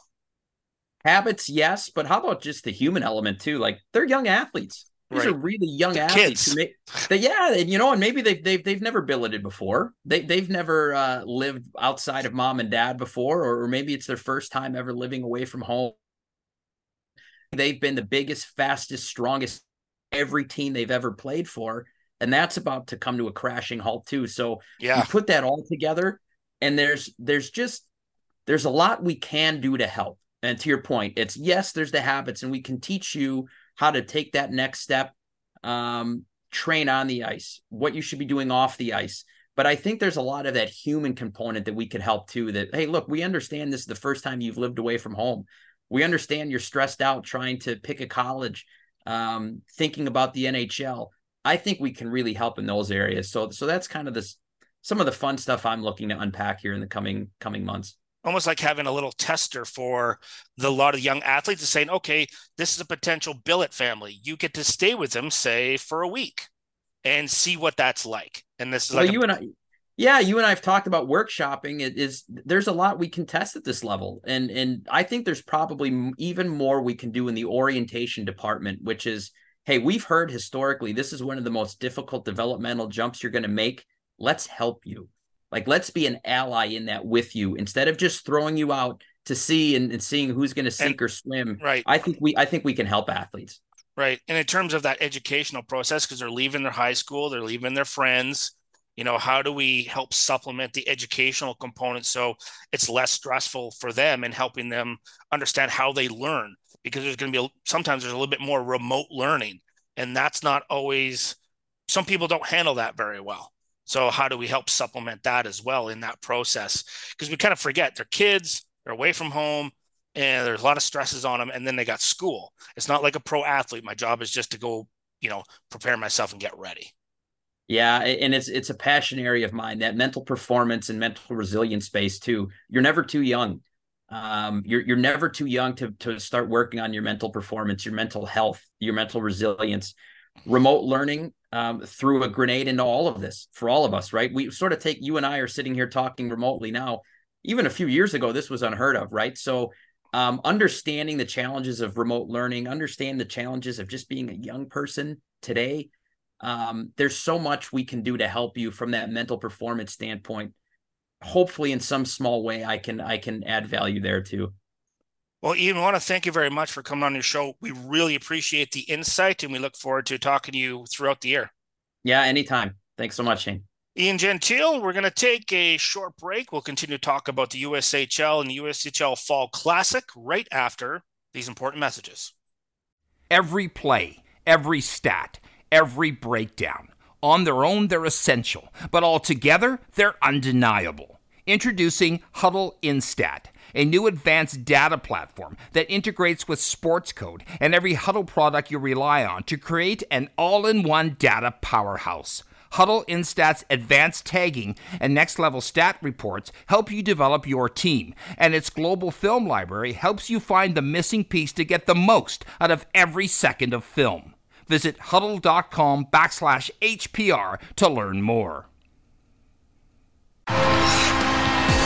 Habits, yes, but how about just the human element too? Like they're young athletes. These right. are really young the athletes. May, they, yeah, and you know, and maybe they've they've they've never billeted before. They they've never uh, lived outside of mom and dad before, or, or maybe it's their first time ever living away from home. They've been the biggest, fastest, strongest every team they've ever played for, and that's about to come to a crashing halt too. So yeah, you put that all together, and there's there's just there's a lot we can do to help. And to your point, it's yes, there's the habits, and we can teach you how to take that next step, um, train on the ice, what you should be doing off the ice. But I think there's a lot of that human component that we could help too. That, hey, look, we understand this is the first time you've lived away from home. We understand you're stressed out trying to pick a college, um, thinking about the NHL. I think we can really help in those areas. So, so that's kind of this some of the fun stuff I'm looking to unpack here in the coming coming months almost like having a little tester for the lot of young athletes is saying, okay, this is a potential billet family. You get to stay with them, say, for a week and see what that's like. And this is well, like you a- and I yeah, you and I have talked about workshopping. It is there's a lot we can test at this level, and and I think there's probably even more we can do in the orientation department, which is, hey, we've heard historically this is one of the most difficult developmental jumps you're going to make. Let's help you. Like, let's be an ally in that with you instead of just throwing you out to see and, and seeing who's going to sink and, or swim. Right. I think we I think we can help athletes. Right. And in terms of that educational process, because they're leaving their high school, they're leaving their friends. You know, how do we help supplement the educational component so it's less stressful for them and helping them understand how they learn? Because there's going to be sometimes there's a little bit more remote learning, and that's not always. Some people don't handle that very well. So how do we help supplement that as well in that process? Because we kind of forget they're kids, they're away from home, and there's a lot of stresses on them, and then they got school. It's not like a pro athlete. My job is just to go, you know, prepare myself and get ready. Yeah, and it's it's a passion area of mine. That mental performance and mental resilience space too. You're never too young. Um, you're you're never too young to to start working on your mental performance, your mental health, your mental resilience. Remote learning um, threw a grenade into all of this for all of us, right? We sort of take you and I are sitting here talking remotely now. Even a few years ago, this was unheard of, right? So, um, understanding the challenges of remote learning, understand the challenges of just being a young person today. Um, there's so much we can do to help you from that mental performance standpoint. Hopefully, in some small way, I can I can add value there too. Well, Ian, I want to thank you very much for coming on your show. We really appreciate the insight and we look forward to talking to you throughout the year. Yeah, anytime. Thanks so much, Shane. Ian Gentile, we're going to take a short break. We'll continue to talk about the USHL and the USHL Fall Classic right after these important messages. Every play, every stat, every breakdown. On their own, they're essential, but altogether, they're undeniable. Introducing Hudl Instat a new advanced data platform that integrates with Sportscode and every Hudl product you rely on to create an all in one data powerhouse. Hudl Instat's advanced tagging and next level stat reports help you develop your team, and its global film library helps you find the missing piece to get the most out of every second of film. Visit hudl.com backslash HPR to learn more.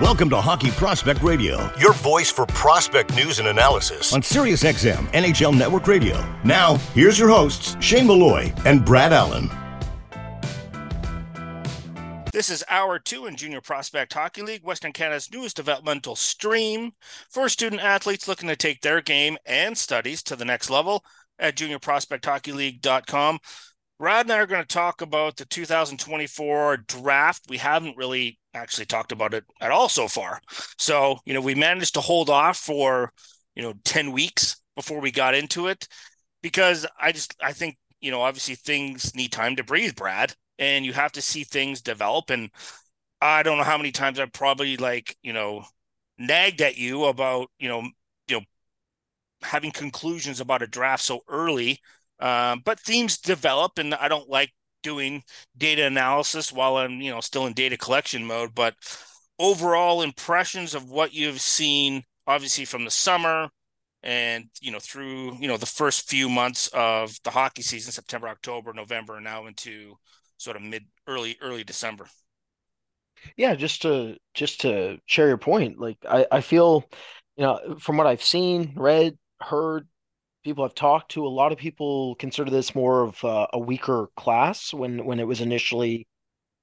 Welcome to Hockey Prospect Radio, your voice for prospect news and analysis on SiriusXM NHL Network Radio. Now, here's your hosts, Shane Malloy and Brad Allen. This is hour two in Junior Prospect Hockey League, Western Canada's newest developmental stream for student athletes looking to take their game and studies to the next level at juniorprospecthockeyleague.com. Brad and I are going to talk about the 2024 draft. We haven't really actually talked about it at all so far. So, you know, we managed to hold off for, you know, 10 weeks before we got into it because I just, I think, you know, obviously things need time to breathe, Brad, and you have to see things develop. And I don't know how many times I've probably like, you know, nagged at you about, you know, you know, having conclusions about a draft so early um, but themes develop, and I don't like doing data analysis while I'm, you know, still in data collection mode. But overall impressions of what you've seen, obviously from the summer and you know through you know the first few months of the hockey season, September, October, November, now into sort of mid early early December. Yeah, just to just to share your point, like I, I feel, you know, from what I've seen, read, heard, people I've talked to, a lot of people consider this more of uh, a weaker class when when it was initially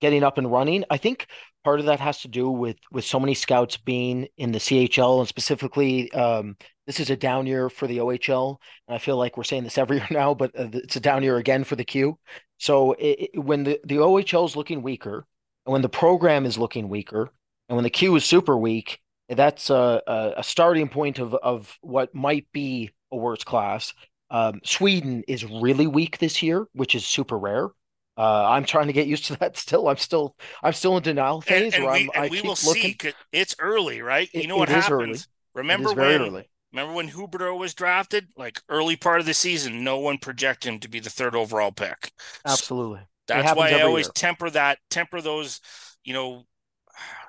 getting up and running. I think part of that has to do with with so many scouts being in the CHL and specifically um, this is a down year for the OHL, and I feel like we're saying this every year now, but uh, it's a down year again for the Q. So it, it, when the the OHL is looking weaker, and when the program is looking weaker, and when the Q is super weak, that's a, a, a starting point of of what might be a worse class. Um, Sweden is really weak this year, which is super rare. Uh, I'm trying to get used to that still. I'm still I'm still in denial phase and, and where we, I'm, I we will looking. see. It's early, right? It, you know what happens? Remember when? Early. Remember when Huberdeau was drafted? Like early part of the season, no one projected him to be the third overall pick. Absolutely. So that's why I always year. temper that, temper those, you know,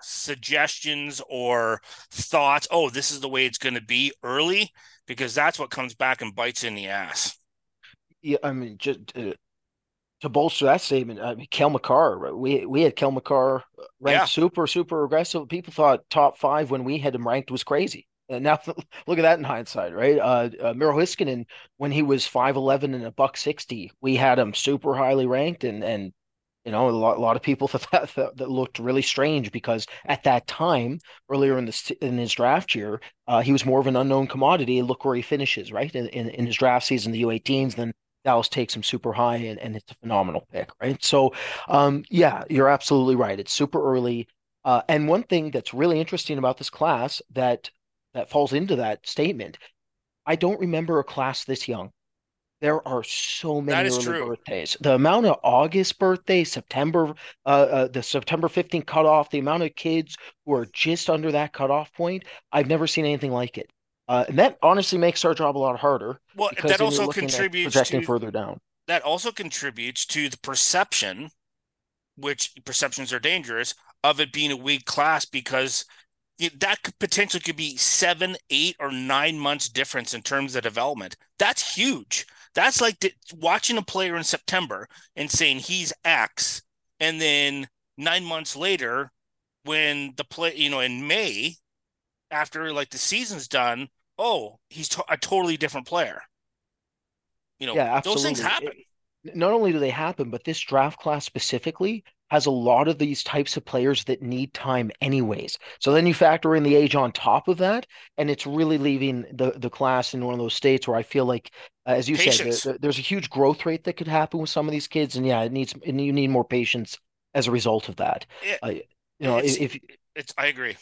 suggestions or thoughts. Oh, this is the way it's going to be early because that's what comes back and bites in the ass. Yeah, I mean, just uh, to bolster that statement, I mean, Cale Makar, we we had Cale Makar ranked yeah. super super aggressive. People thought top five when we had him ranked was crazy. And now look at that in hindsight, right? Uh, uh Miro Heiskanen, when he was five eleven and a buck sixty, we had him super highly ranked, and and you know, a lot, a lot of people thought that, that, that looked really strange because at that time, earlier in this in his draft year, uh, he was more of an unknown commodity. Look where he finishes, right? In, in, in his draft season, the U18s, then Dallas takes him super high, and, and it's a phenomenal pick, right? So, um, yeah, you're absolutely right. It's super early. Uh, and one thing that's really interesting about this class that that falls into that statement, I don't remember a class this young. There are so many early true. birthdays. The amount of August birthdays, September, uh, uh, the September 15th cutoff, the amount of kids who are just under that cutoff point, I've never seen anything like it. Uh, and that honestly makes our job a lot harder. Well, that also contributes projecting to, further down. That also contributes to the perception, which perceptions are dangerous, of it being a weak class because that could potentially could be seven, eight, or nine months difference in terms of development. That's huge. That's like the, watching a player in September and saying he's X, and then nine months later, when the play, you know, in May, after like the season's done, oh, he's to- a totally different player. You know, yeah, those things happen. It, not only do they happen, but this draft class specifically has a lot of these types of players that need time anyways. So then you factor in the age on top of that, and it's really leaving the the class in one of those states where I feel like, uh, as you patience. said, there, there's a huge growth rate that could happen with some of these kids, and yeah, it needs and you need more patience as a result of that. It, uh, you know, it's, if it's, I agree.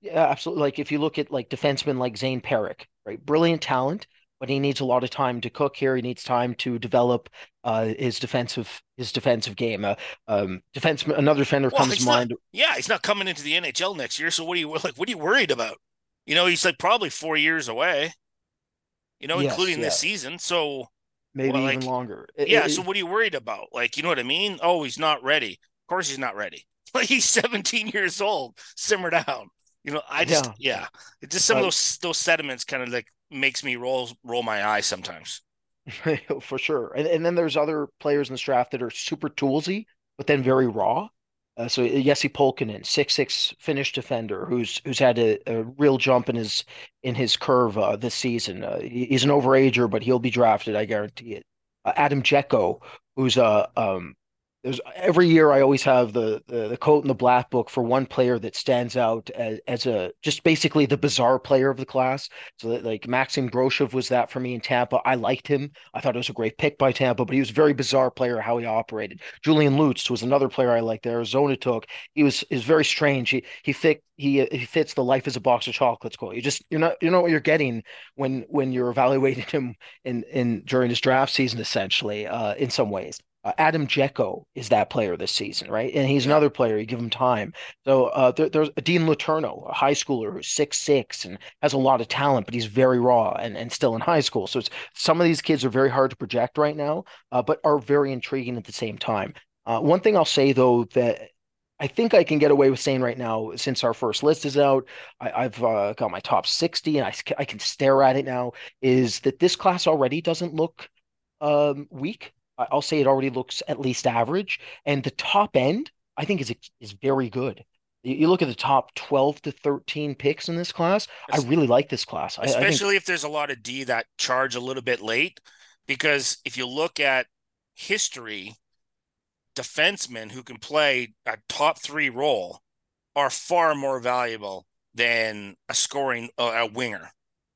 Yeah, absolutely. Like if you look at like defensemen like Zayne Parekh, right, brilliant talent, but he needs a lot of time to cook here. He needs time to develop uh, his defensive his defensive game. Uh, um, defense another defender well, comes to mind. Not, yeah, he's not coming into the NHL next year. So what are you like? What are you worried about? You know, he's like probably four years away. You know, yes, including yeah. this season. So maybe well, even longer. It, yeah. It, so what are you worried about? Like, you know what I mean? Oh, he's not ready. Of course, he's not ready. Like he's 17 years old. Simmer down. You know, I just yeah, yeah. It's just some uh, of those those sediments kind of like makes me roll roll my eyes sometimes. For sure. And and then there's other players in this draft that are super toolsy, but then very raw. Uh, so Jesse Pulkkinen, six six Finnish defender, who's who's had a, a, real jump in his in his curve uh, this season. Uh, he's an overager, but he'll be drafted, I guarantee it. Uh, Adam Jecho, who's a um, there's every year I always have the, the, the coat in the black book for one player that stands out as, as a just basically the bizarre player of the class. So that, like Maxim Groshev was that for me in Tampa. I liked him. I thought it was a great pick by Tampa, but he was a very bizarre player how he operated. Julian Lutz was another player I liked that Arizona took. He was is very strange. He he fit he he fits the life as a box of chocolates quote. You just you're not you know what you're getting when when you're evaluating him in in during his draft season essentially uh, in some ways. Uh, Adam Jecho is that player this season, right? And he's another player. You give him time. So uh, there, there's Dean Letourneau, a high schooler who's six six and has a lot of talent, but he's very raw and, and still in high school. So it's some of these kids are very hard to project right now, uh, but are very intriguing at the same time. Uh, one thing I'll say though that I think I can get away with saying right now, since our first list is out, I, have uh, got my top 60 and I, I can stare at it now, is that this class already doesn't look um, weak. I'll say it already looks at least average, and the top end I think is is very good. You look at the top 12 to 13 picks in this class. I really like this class. Especially I think... if there's a lot of D that charge a little bit late. Because if you look at history, defensemen who can play a top three role are far more valuable than a scoring uh, a winger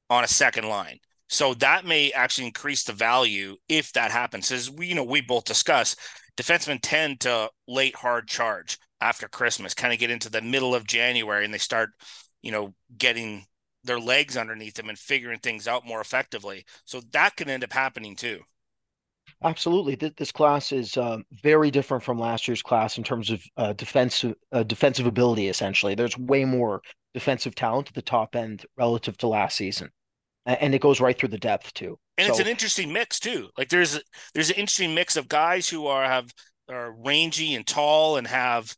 on a second line. So that may actually increase the value if that happens. As we, you know, we both discuss, defensemen tend to late hard charge after Christmas, kind of get into the middle of January and they start, you know, getting their legs underneath them and figuring things out more effectively. So that can end up happening too. Absolutely, this class is uh, very different from last year's class in terms of uh, defensive uh, defensive ability. Essentially, there's way more defensive talent at the top end relative to last season and it goes right through the depth too. And so, it's an interesting mix too. Like there's there's an interesting mix of guys who are have are rangy and tall and have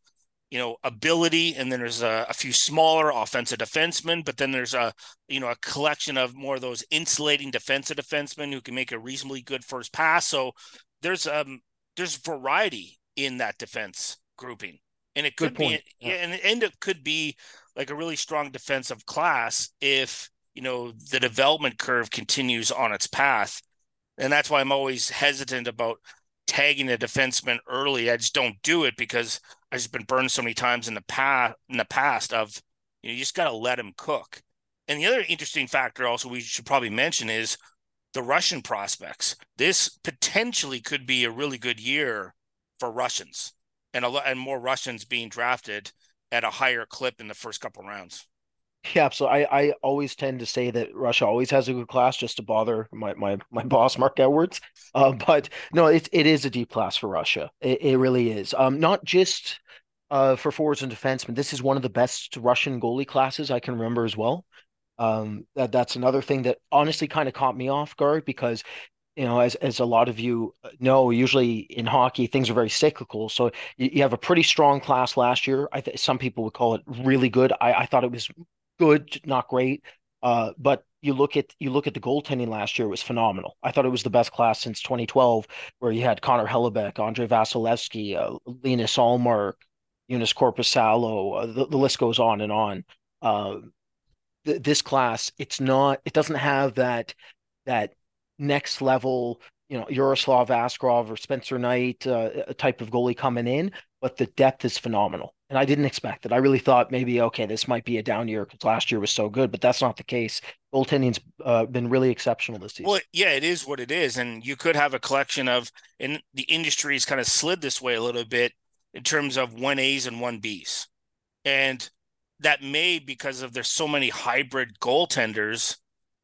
you know ability, and then there's a, a few smaller offensive defensemen, but then there's a you know a collection of more of those insulating defensive defensemen who can make a reasonably good first pass. So there's um there's variety in that defense grouping, and it could be yeah. and and it could be like a really strong defensive class if you know the development curve continues on its path. And that's why i'm always hesitant about tagging a defenseman early. I just don't do it because i've just been burned so many times in the past in the past of you know you just got to let him cook. And the other interesting factor also we should probably mention is the russian prospects. This potentially could be a really good year for russians and a lot and more russians being drafted at a higher clip in the first couple rounds yeah, so I, I always tend to say that Russia always has a good class just to bother my my, my boss Mark Edwards. Uh, but no, it it is a deep class for Russia. It, it really is. Um, not just uh for forwards and defensemen. This is one of the best Russian goalie classes I can remember as well. Um, that that's another thing that honestly kind of caught me off guard because you know, as as a lot of you know, usually in hockey things are very cyclical. So you, you have a pretty strong class last year. I think some people would call it really good. I, I thought it was good, not great. Uh, but you look at you look at the goaltending last year was phenomenal. I thought it was the best class since 2012, where you had Connor Hellebuyck, Andrei Vasilevskiy, uh, Linus Ullmark, Joonas Korpisalo. Uh, the, the, list goes on and on. Uh, th- this class, it's not. It doesn't have that that next level, you know, Yaroslav Askarov or Spencer Knight uh, type of goalie coming in, but the depth is phenomenal and I didn't expect it. I really thought maybe okay, this might be a down year because last year was so good, but that's not the case. Goaltending's uh, been really exceptional this season. Well, yeah, it is what it is, and you could have a collection of, and the industry has kind of slid this way a little bit in terms of one A's and one B's, and that may because of there's so many hybrid goaltenders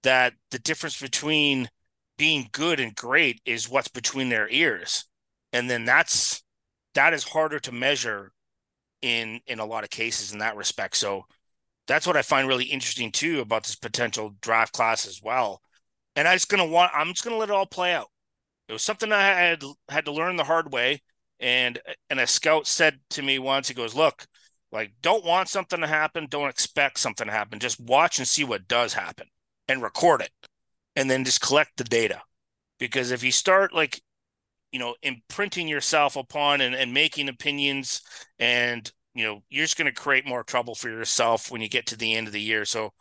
that the difference between being good and great is what's between their ears. And then that's that is harder to measure in in a lot of cases in that respect. So that's what I find really interesting too about this potential draft class as well. And I just gonna want I'm just gonna let it all play out. It was something I had had to learn the hard way. And and a scout said to me once, he goes, Look, like don't want something to happen, don't expect something to happen. Just watch and see what does happen and record it. And then just collect the data. Because if you start like you know imprinting yourself upon and, and making opinions and you know you're just going to create more trouble for yourself when you get to the end of the year. So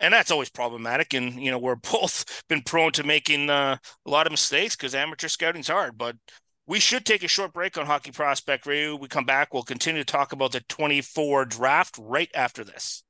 and that's always problematic. And you know we're both been prone to making uh, a lot of mistakes because amateur scouting's hard. But we should take a short break on hockey prospect review we come back we'll continue to talk about the 24 draft right after this.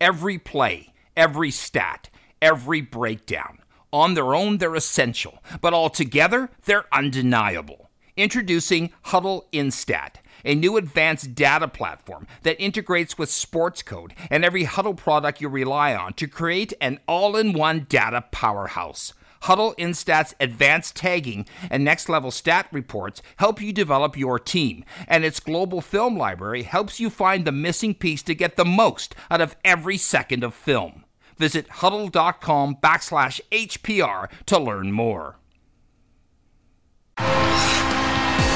Every play every stat every breakdown on their own, they're essential, but altogether, they're undeniable. Introducing Hudl Instat, a new advanced data platform that integrates with Sportscode and every Hudl product you rely on to create an all in one data powerhouse. Hudl Instat's advanced tagging and next level stat reports help you develop your team, and its global film library helps you find the missing piece to get the most out of every second of film. Visit hudl.com backslash HPR to learn more.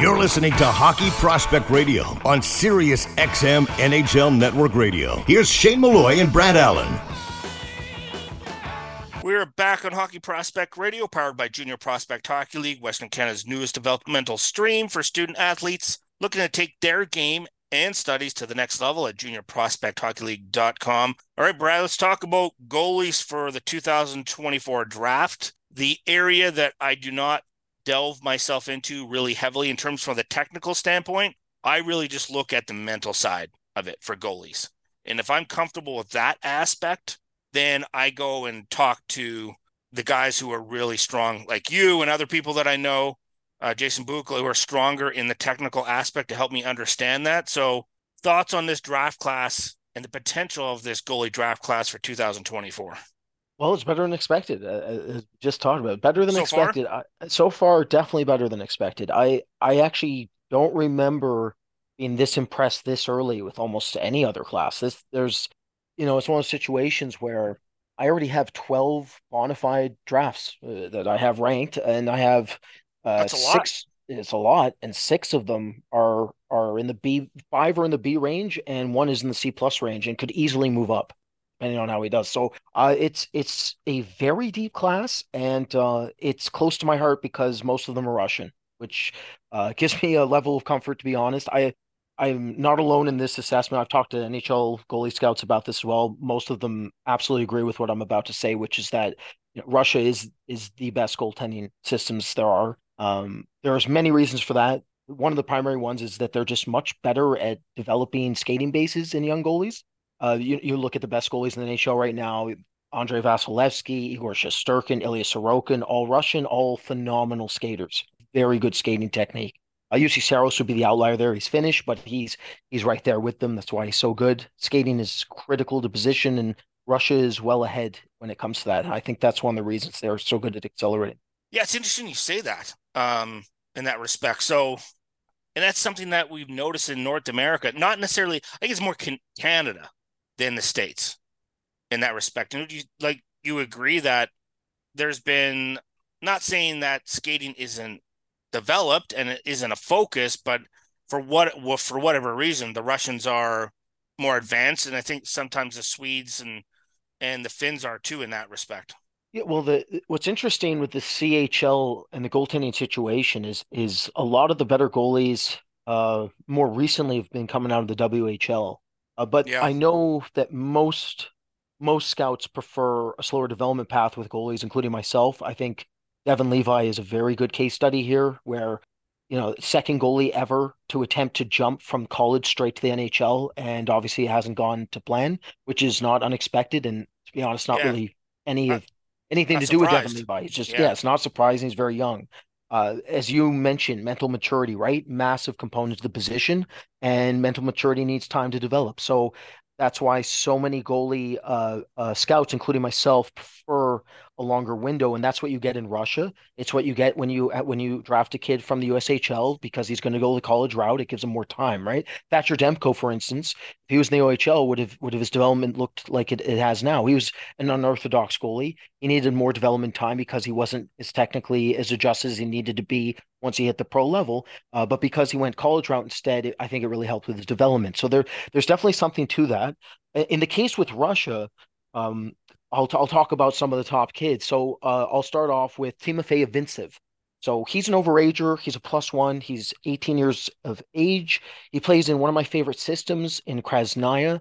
You're listening to Hockey Prospect Radio on Sirius XM NHL Network Radio. Here's Shane Malloy and Brad Allen. We're back on Hockey Prospect Radio, powered by Junior Prospect Hockey League, Western Canada's newest developmental stream for student athletes looking to take their game and studies to the next level at juniorprospecthockeyleague.com. All right, Brad, let's talk about goalies for the 2024 draft the area that I do not delve myself into really heavily in terms from the technical standpoint, I really just look at the mental side of it for goalies. And if I'm comfortable with that aspect, then I go and talk to the guys who are really strong, like you and other people that I know, uh, Jason Bukala, who are stronger in the technical aspect to help me understand that. So, thoughts on this draft class and the potential of this goalie draft class for 2024? Well, it's better than expected. Uh, uh just talked about better than so expected. Far? I, so far, definitely better than expected. I I actually don't remember being this impressed this early with almost any other class. This there's, you know, it's one of those situations where I already have twelve bona fide drafts uh, that I have ranked, and I have uh, six. It's a lot, and six of them are are in the B. Five are in the B range, and one is in the C plus range, and could easily move up depending on how he does. So uh, it's it's a very deep class, and uh, it's close to my heart because most of them are Russian, which uh, gives me a level of comfort. To be honest, I I'm not alone in this assessment. I've talked to NHL goalie scouts about this as well. Most of them absolutely agree with what I'm about to say, which is that you know, Russia is is the best goaltending systems there are. Um, there's many reasons for that. one of the primary ones is that they're just much better at developing skating bases in young goalies. Uh, you, you look at the best goalies in the NHL right now, Andrei Vasilevskiy, Igor Shesterkin, Ilya Sorokin, all Russian, all phenomenal skaters. Very good skating technique. Uh, Juuse Saros would be the outlier there. He's Finnish, but he's he's right there with them. That's why he's so good. Skating is critical to position, and Russia is well ahead when it comes to that. I think that's one of the reasons they're so good at accelerating. Yeah, it's interesting you say that um, in that respect. So, and that's something that we've noticed in North America. Not necessarily, I think it's more can- Canada than the states in that respect. And you like you agree that there's been not saying that skating isn't developed and it isn't a focus, but for what for whatever reason, the Russians are more advanced, and I think sometimes the Swedes and and the Finns are too in that respect. Yeah, well, the what's interesting with the CHL and the goaltending situation is is a lot of the better goalies uh, more recently have been coming out of the WHL. Uh, but yeah. I know that most most scouts prefer a slower development path with goalies, including myself. I think Devon Levi is a very good case study here, where you know second goalie ever to attempt to jump from college straight to the NHL, and obviously it hasn't gone to plan, which is not unexpected, and to be honest, not yeah. really any of anything to surprised. do with Devon Levi. It's just yeah. yeah, it's not surprising. He's very young. Uh, as you mentioned, mental maturity, right? Massive component to the position, and mental maturity needs time to develop. So that's why so many goalie uh, uh, scouts, including myself, prefer a longer window, and that's what you get in Russia. It's what you get when you when you draft a kid from the USHL because he's going to go the college route. It gives him more time, right? Thatcher Demko, for instance, if he was in the OHL, would have would have his development looked like it, it has now. He was an unorthodox goalie. He needed more development time because he wasn't as technically as adjusted as he needed to be once he hit the pro level. Uh, but because he went college route instead, it, I think it really helped with his development. So there there's definitely something to that. In the case with Russia, um, I'll, t- I'll talk about some of the top kids. So uh, I'll start off with Timofey Avintsev. So he's an overager. He's a plus one. He's 18 years of age. He plays in one of my favorite systems in Krasnaya.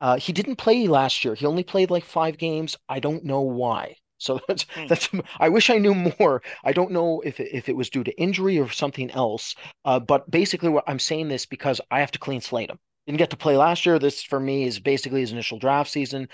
Uh, he didn't play last year. He only played like five games. I don't know why. So that's hmm. that's. I wish I knew more. I don't know if it, if it was due to injury or something else. Uh, but basically, what I'm saying this because I have to clean slate him. Didn't get to play last year. This for me is basically his initial draft season.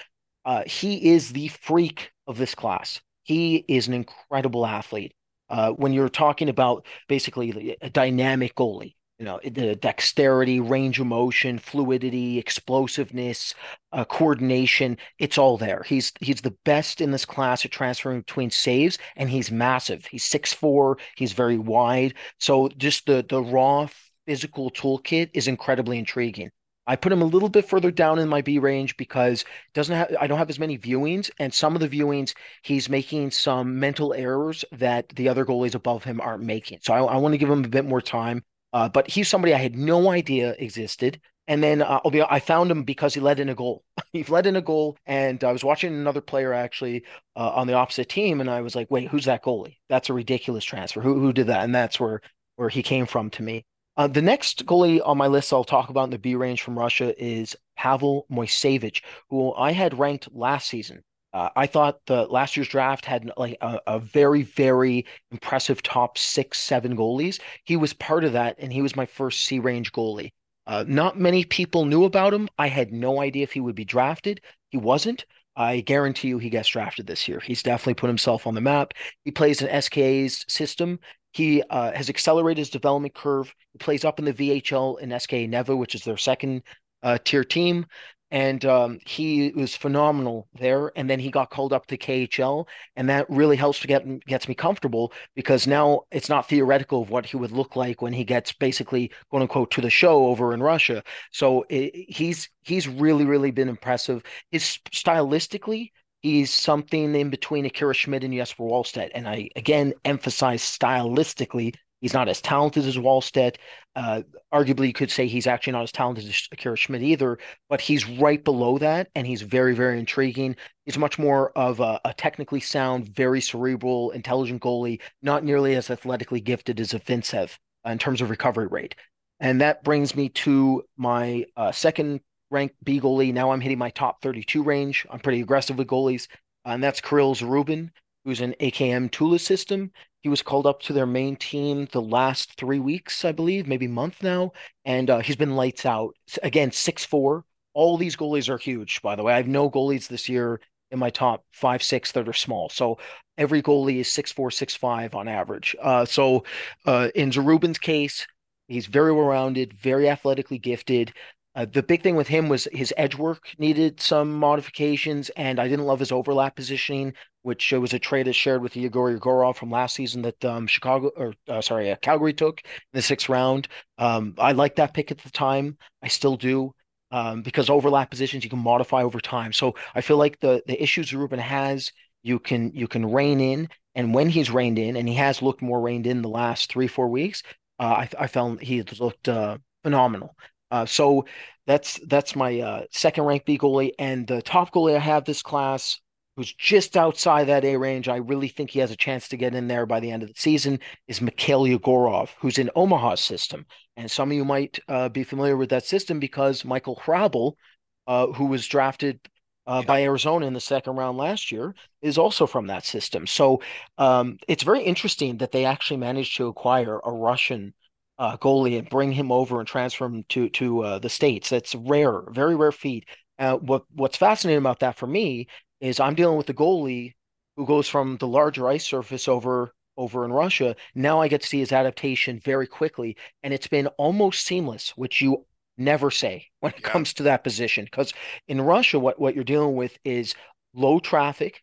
Uh, he is the freak of this class. He is an incredible athlete. Uh, when you're talking about basically a dynamic goalie, you know, the dexterity, range of motion, fluidity, explosiveness, uh, coordination, it's all there. He's he's the best in this class at transferring between saves, and he's massive. He's six four. He's very wide. So just the the raw physical toolkit is incredibly intriguing. I put him a little bit further down in my B range because doesn't have I don't have as many viewings, and some of the viewings he's making some mental errors that the other goalies above him aren't making. So I, I want to give him a bit more time. Uh, but he's somebody I had no idea existed. And then uh, I found him because he led in a goal. he led in a goal, and I was watching another player actually uh, on the opposite team, and I was like, "Wait, who's that goalie? That's a ridiculous transfer. Who who did that?" And that's where where he came from to me. Uh, the next goalie on my list I'll talk about in the B range from Russia is Pavel Moysevich, who I had ranked last season. Uh, I thought the last year's draft had like a, a, very, very impressive top six, seven goalies. He was part of that, and he was my first C range goalie. Uh, not many people knew about him. I had no idea if he would be drafted. He wasn't. I guarantee you he gets drafted this year. He's definitely put himself on the map. He plays in SKA's system, he uh, has accelerated his development curve. He plays up in the VHL in SK Neva, which is their second uh, tier team. And um, he was phenomenal there. And then he got called up to KHL, and that really helps to get gets me comfortable because now it's not theoretical of what he would look like when he gets basically quote unquote to the show over in Russia. So it, he's he's really really been impressive. His stylistically, He's something in between Akira Schmid and Jesper Wallstedt. And I again emphasize stylistically, he's not as talented as Wallstedt. Uh, arguably, you could say he's actually not as talented as Akira Schmid either, but he's right below that, and he's very, very intriguing. He's much more of a, a technically sound, very cerebral, intelligent goalie, not nearly as athletically gifted as Avintsev uh, in terms of recovery rate. And that brings me to my uh, second ranked B goalie. Now I'm hitting my top 32 range. I'm pretty aggressive with goalies. And that's Kirill Zarubin, who's an AKM Tula system. He was called up to their main team the last three weeks, I believe, maybe month now, and uh, he's been lights out. Again, six four. All these goalies are huge, by the way. I have no goalies this year in my top five, six that are small. So every goalie is six four, six five on average. Uh, so uh, in Zarubin's case, he's very well rounded, very athletically gifted. Uh, the big thing with him was his edge work needed some modifications, and I didn't love his overlap positioning, which was a trade I shared with Yegor Yegorov from last season that um, Chicago or uh, sorry, uh, Calgary took in the sixth round. Um, I liked that pick at the time. I still do. Um, because overlap positions you can modify over time. So I feel like the the issues Ruben has, you can you can rein in, and when he's reined in, and he has looked more reined in the last three four weeks, uh, I I found he looked uh, phenomenal. Uh, so that's that's my uh, second ranked B goalie, and the top goalie I have this class, who's just outside that A range. I really think he has a chance to get in there by the end of the season. Is Mikhail Yegorov, who's in Omaha's system, and some of you might uh, be familiar with that system because Michael Hrabal, uh, who was drafted uh, yeah. by Arizona in the second round last year, is also from that system. So um, it's very interesting that they actually managed to acquire a Russian uh, goalie and bring him over and transfer him to to uh, the states. That's rare, very rare feat. Uh, what what's fascinating about that for me is I'm dealing with the goalie who goes from the larger ice surface over over in Russia. Now I get to see his adaptation very quickly, and it's been almost seamless, which you never say when it yeah. comes to that position. Because in Russia, what what you're dealing with is low traffic,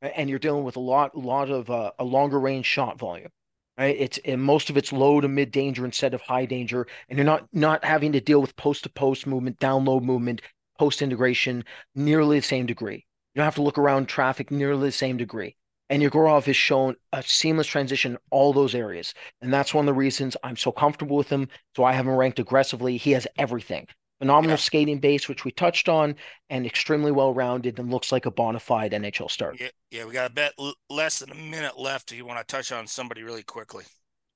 and you're dealing with a lot lot of uh, a longer range shot volume right? It's and most of it's low to mid danger instead of high danger, and you're not not having to deal with post to post movement, download movement, post integration nearly the same degree. You don't have to look around traffic nearly the same degree. And Yegorov has shown a seamless transition in all those areas. And that's one of the reasons I'm so comfortable with him. So I have him ranked aggressively. He has everything phenomenal yeah. skating base, which we touched on, and extremely well rounded and looks like a bona fide NHL star. Yeah, yeah, we got a bet l- less than a minute left. If you want to touch on somebody really quickly,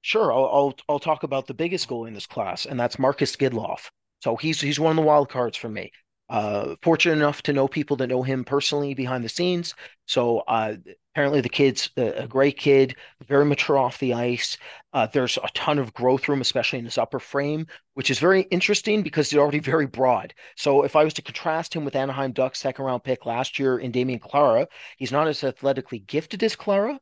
sure. I'll, I'll I'll talk about the biggest goal in this class, and that's Marcus Gidlöf. So he's he's one of the wild cards for me. Uh, fortunate enough to know people that know him personally behind the scenes. So uh, apparently the kid's a, great kid, very mature off the ice. Uh, there's a ton of growth room, especially in his upper frame, which is very interesting because he's already very broad. So if I was to contrast him with Anaheim Ducks second round pick last year in Damian Clara, he's not as athletically gifted as Clara,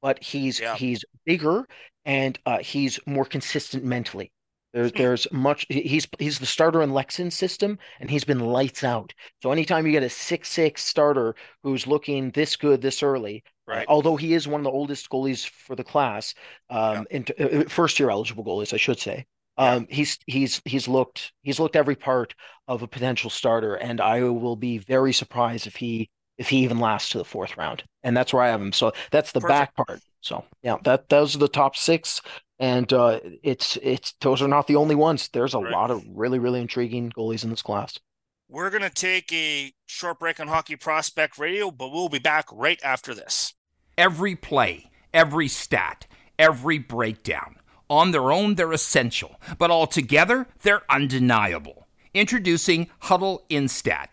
but he's yeah. he's bigger and uh, he's more consistent mentally. There's hmm. there's much he's he's the starter in Leksand's system and he's been lights out. So anytime you get a six six starter who's looking this good this early, right? although he is one of the oldest goalies for the class, um, yeah. in, uh, first year eligible goalies, I should say. Um, yeah. he's he's he's looked he's looked every part of a potential starter, and I will be very surprised if he if he even lasts to the fourth round. And that's where I have him. So that's the Perfect. back part. So yeah, that those are the top six and uh, it's it's those are not the only ones. There's a right. lot of really really intriguing goalies in this class. We're gonna take a short break on Hockey Prospect Radio, but we'll be back right after this. Every play, every stat, every breakdown. On their own, they're essential, but all together, they're undeniable. Introducing Hudl Instat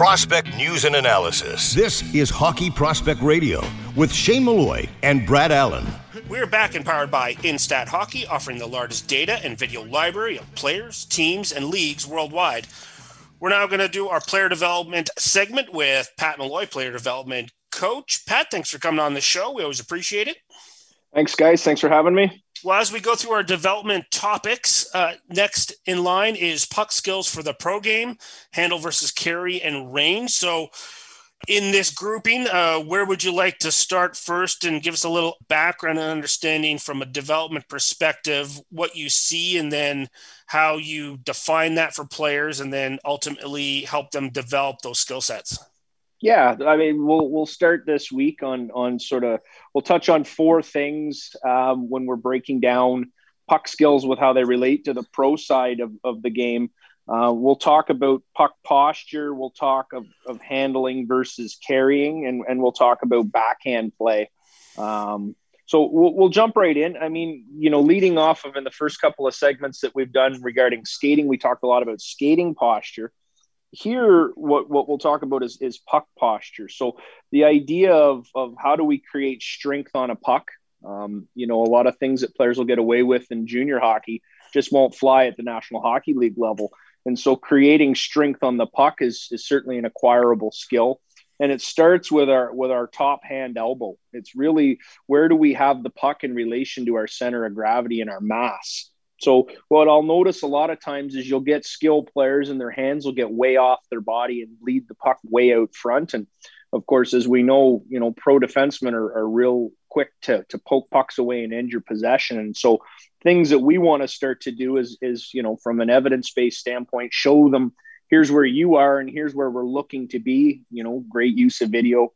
Prospect News and Analysis. This is Hockey Prospect Radio with Shane Malloy and Brad Allen. We're back and powered by Instat Hockey, offering the largest data and video library of players, teams, and leagues worldwide. We're now going to do our player development segment with Pat Malloy, player development coach. Pat, thanks for coming on the show. We always appreciate it. Thanks, guys. Thanks for having me. Well, as we go through our development topics, uh, next in line is puck skills for the pro game, handle versus carry, and range. So, in this grouping, uh, where would you like to start first and give us a little background and understanding from a development perspective, what you see, and then how you define that for players, and then ultimately help them develop those skill sets? Yeah, I mean, we'll we'll start this week on on sort of we'll touch on four things um, when we're breaking down puck skills with how they relate to the pro side of, of the game. Uh, we'll talk about puck posture. We'll talk of, of handling versus carrying, and, and we'll talk about backhand play. Um, so we'll, we'll jump right in. I mean, you know, leading off of in the first couple of segments that we've done regarding skating, we talked a lot about skating posture here what, what we'll talk about is, is puck posture. So the idea of, of how do we create strength on a puck? Um, you know a lot of things that players will get away with in junior hockey just won't fly at the national hockey league level. And so creating strength on the puck is, is certainly an acquirable skill. And it starts with our with our top hand elbow. It's really where do we have the puck in relation to our center of gravity and our mass so what I'll notice a lot of times is you'll get skill players and their hands will get way off their body and lead the puck way out front. And of course, as we know, you know, pro defensemen are, are real quick to, to poke pucks away and end your possession. And so things that we want to start to do is, is, you know, from an evidence-based standpoint, show them here's where you are and here's where we're looking to be, you know, great use of video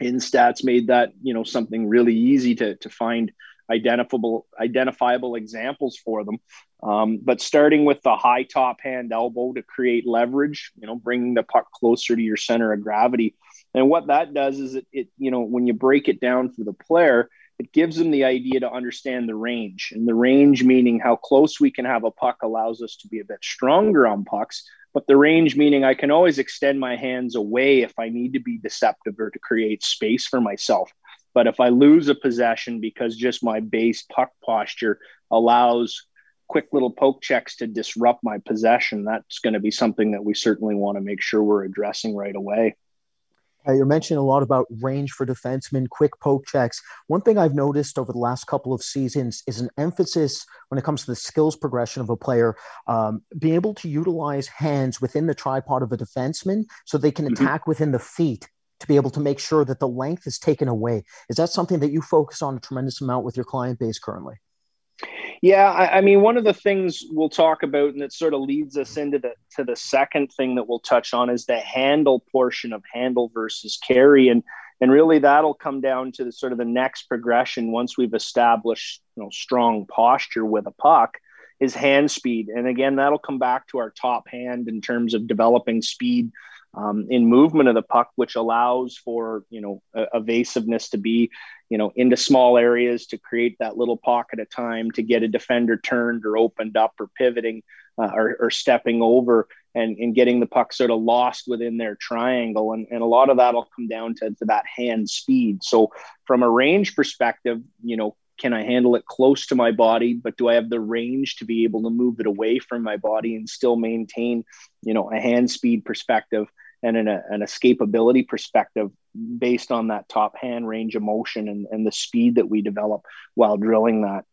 in stats made that, you know, something really easy to, to find identifiable identifiable examples for them. Um, but starting with the high top hand elbow to create leverage, you know, bringing the puck closer to your center of gravity. And what that does is it, it you know, when you break it down for the player, it gives them the idea to understand the range. And the range meaning how close we can have a puck allows us to be a bit stronger on pucks. But the range meaning I can always extend my hands away if I need to be deceptive or to create space for myself. But if I lose a possession because just my base puck posture allows quick little poke checks to disrupt my possession, that's going to be something that we certainly want to make sure we're addressing right away. Uh, you're mentioning a lot about range for defensemen, quick poke checks. One thing I've noticed over the last couple of seasons is an emphasis when it comes to the skills progression of a player, um, being able to utilize hands within the tripod of a defenseman so they can mm-hmm. attack within the feet to be able to make sure that the length is taken away. Is that something that you focus on a tremendous amount with your client base currently? Yeah, I, I, mean, one of the things we'll talk about, and it sort of leads us into the to the second thing that we'll touch on is the handle portion of handle versus carry, and and really that'll come down to the sort of the next progression once we've established you know strong posture with a puck is hand speed, and again that'll come back to our top hand in terms of developing speed um, in movement of the puck, which allows for you know evasiveness to be you know into small areas to create that little pocket of time to get a defender turned or opened up or pivoting uh, or, or, stepping over and, and getting the puck sort of lost within their triangle and, and a lot of that will come down to, to that hand speed so from a range perspective you know can I handle it close to my body, but do I have the range to be able to move it away from my body and still maintain, you know, a hand speed perspective? And an, an escapability perspective based on that top hand range of motion and, and the speed that we develop while drilling that.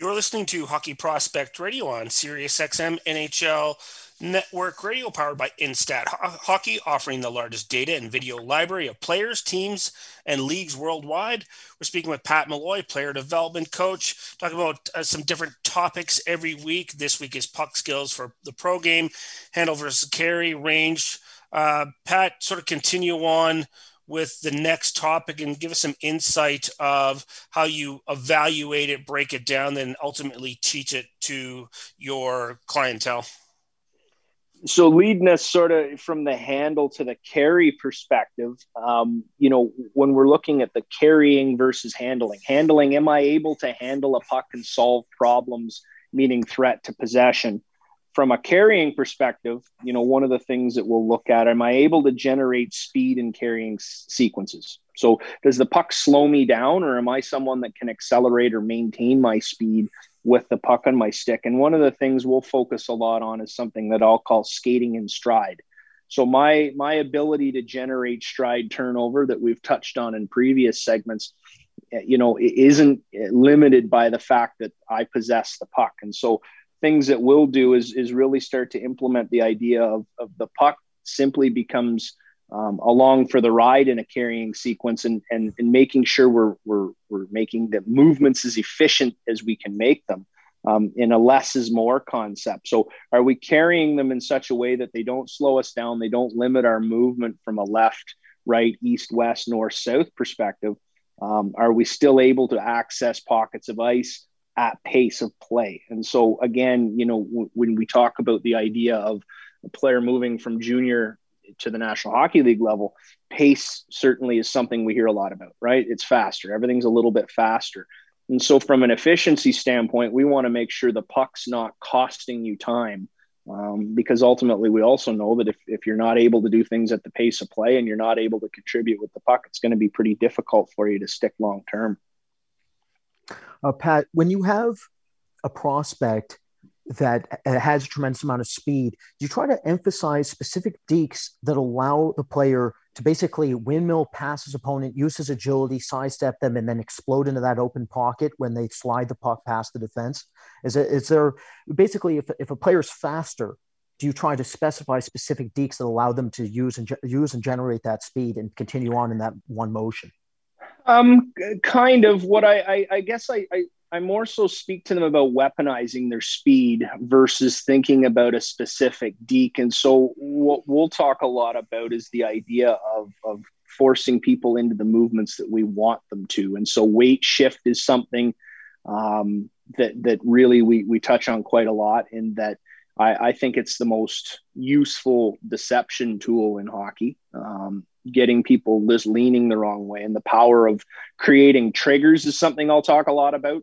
You're listening to Hockey Prospect Radio on Sirius XM NHL Network Radio, powered by Instat Hockey, offering the largest data and video library of players, teams, and leagues worldwide. We're speaking with Pat Malloy, player development coach, talking about uh, some different topics every week. This week is puck skills for the pro game, handle versus carry, range. Uh, Pat, sort of continue on with the next topic and give us some insight of how you evaluate it, break it down, then ultimately teach it to your clientele? So, leading us sort of from the handle to the carry perspective, um, you know, when we're looking at the carrying versus handling, handling, am I able to handle a puck and solve problems, meaning threat to possession? From a carrying perspective, you know, one of the things that we'll look at, am I able to generate speed in carrying s- sequences? So does the puck slow me down or am I someone that can accelerate or maintain my speed with the puck on my stick? And one of the things we'll focus a lot on is something that I'll call skating in stride. So my my ability to generate stride turnover that we've touched on in previous segments, eh, you know, isn't limited by the fact that I possess the puck. And so things that we'll do is is really start to implement the idea of, of the puck simply becomes um, along for the ride in a carrying sequence and, and, and making sure we're, we're, we're making the movements as efficient as we can make them um, in a less is more concept. So are we carrying them in such a way that they don't slow us down? They don't limit our movement from a left, right, east, west, north, south perspective. Um, are we still able to access pockets of ice? At pace of play. And so, again, you know, w- when we talk about the idea of a player moving from junior to the National Hockey League level, pace certainly is something we hear a lot about, right? It's faster, everything's a little bit faster. And so, from an efficiency standpoint, we want to make sure the puck's not costing you time. Um, because ultimately, we also know that if, if you're not able to do things at the pace of play and you're not able to contribute with the puck, it's going to be pretty difficult for you to stick long term. Uh, Pat, when you have a prospect that has a tremendous amount of speed, you try to emphasize specific dekes that allow the player to basically windmill past his opponent, use his agility, sidestep them, and then explode into that open pocket when they slide the puck past the defense? Is, it, is there basically, if, if a player's faster, do you try to specify specific dekes that allow them to use and use and generate that speed and continue on in that one motion? Um, kind of. What I, I, I guess I, I, I more so speak to them about weaponizing their speed versus thinking about a specific deke. And so, what we'll talk a lot about is the idea of, of forcing people into the movements that we want them to. And so, weight shift is something um, that that really we we touch on quite a lot. In that, I, I think it's the most useful deception tool in hockey. Um, getting people just leaning the wrong way. And the power of creating triggers is something I'll talk a lot about.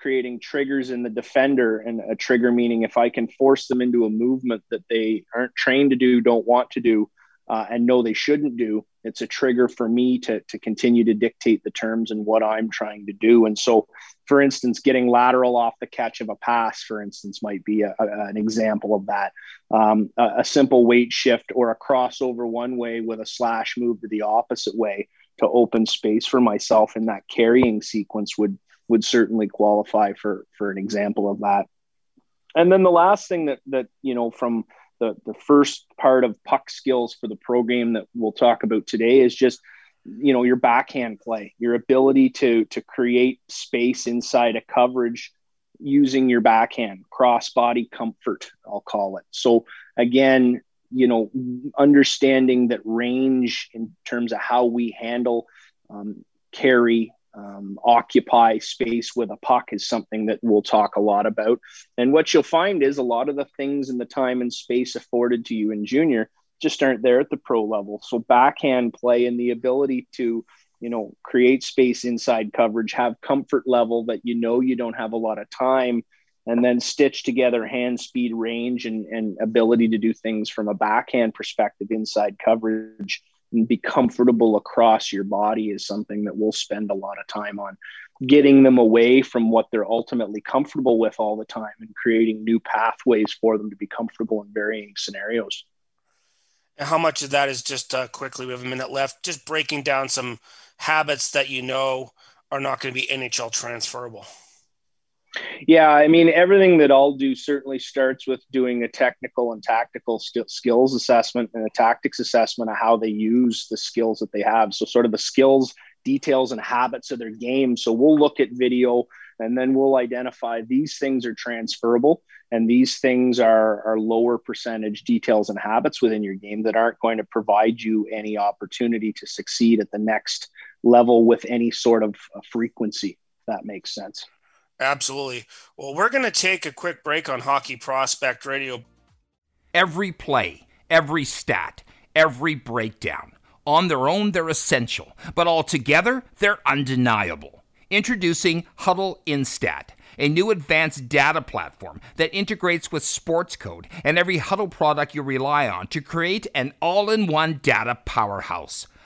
Creating triggers in the defender, and a trigger meaning if I can force them into a movement that they aren't trained to do, don't want to do, uh, and know they shouldn't do, it's a trigger for me to, to continue to dictate the terms and what I'm trying to do. And so, for instance, getting lateral off the catch of a pass, for instance, might be a, a, an example of that. Um, a, a simple weight shift or a crossover one way with a slash move to the opposite way to open space for myself in that carrying sequence would would certainly qualify for for an example of that. And then the last thing that that you know from the, the first part of puck skills for the program that we'll talk about today is just you know your backhand play your ability to to create space inside a coverage using your backhand cross body comfort i'll call it. So again you know understanding that range in terms of how we handle um, carry um, occupy space with a puck is something that we'll talk a lot about. And what you'll find is a lot of the things in the time and space afforded to you in junior just aren't there at the pro level. So backhand play and the ability to, you know, create space inside coverage, have comfort level that you know you don't have a lot of time, and then stitch together hand speed range and, and ability to do things from a backhand perspective inside coverage and be comfortable across your body is something that we'll spend a lot of time on getting them away from what they're ultimately comfortable with all the time and creating new pathways for them to be comfortable in varying scenarios And how much of that is just uh, quickly, we have a minute left, just breaking down some habits that you know are not going to be NHL transferable? Yeah, I mean, everything that I'll do certainly starts with doing a technical and tactical st- skills assessment and a tactics assessment of how they use the skills that they have. So, sort of the skills, details, and habits of their game. So, we'll look at video and then we'll identify these things are transferable and these things are, are lower percentage details and habits within your game that aren't going to provide you any opportunity to succeed at the next level with any sort of uh, frequency. that makes sense. Absolutely. Well, we're going to take a quick break on Hockey Prospect Radio. Every play, every stat, every breakdown. On their own, they're essential, but all together, they're undeniable. Introducing Hudl Instat, a new advanced data platform that integrates with Sportscode and every Hudl product you rely on to create an all in one data powerhouse.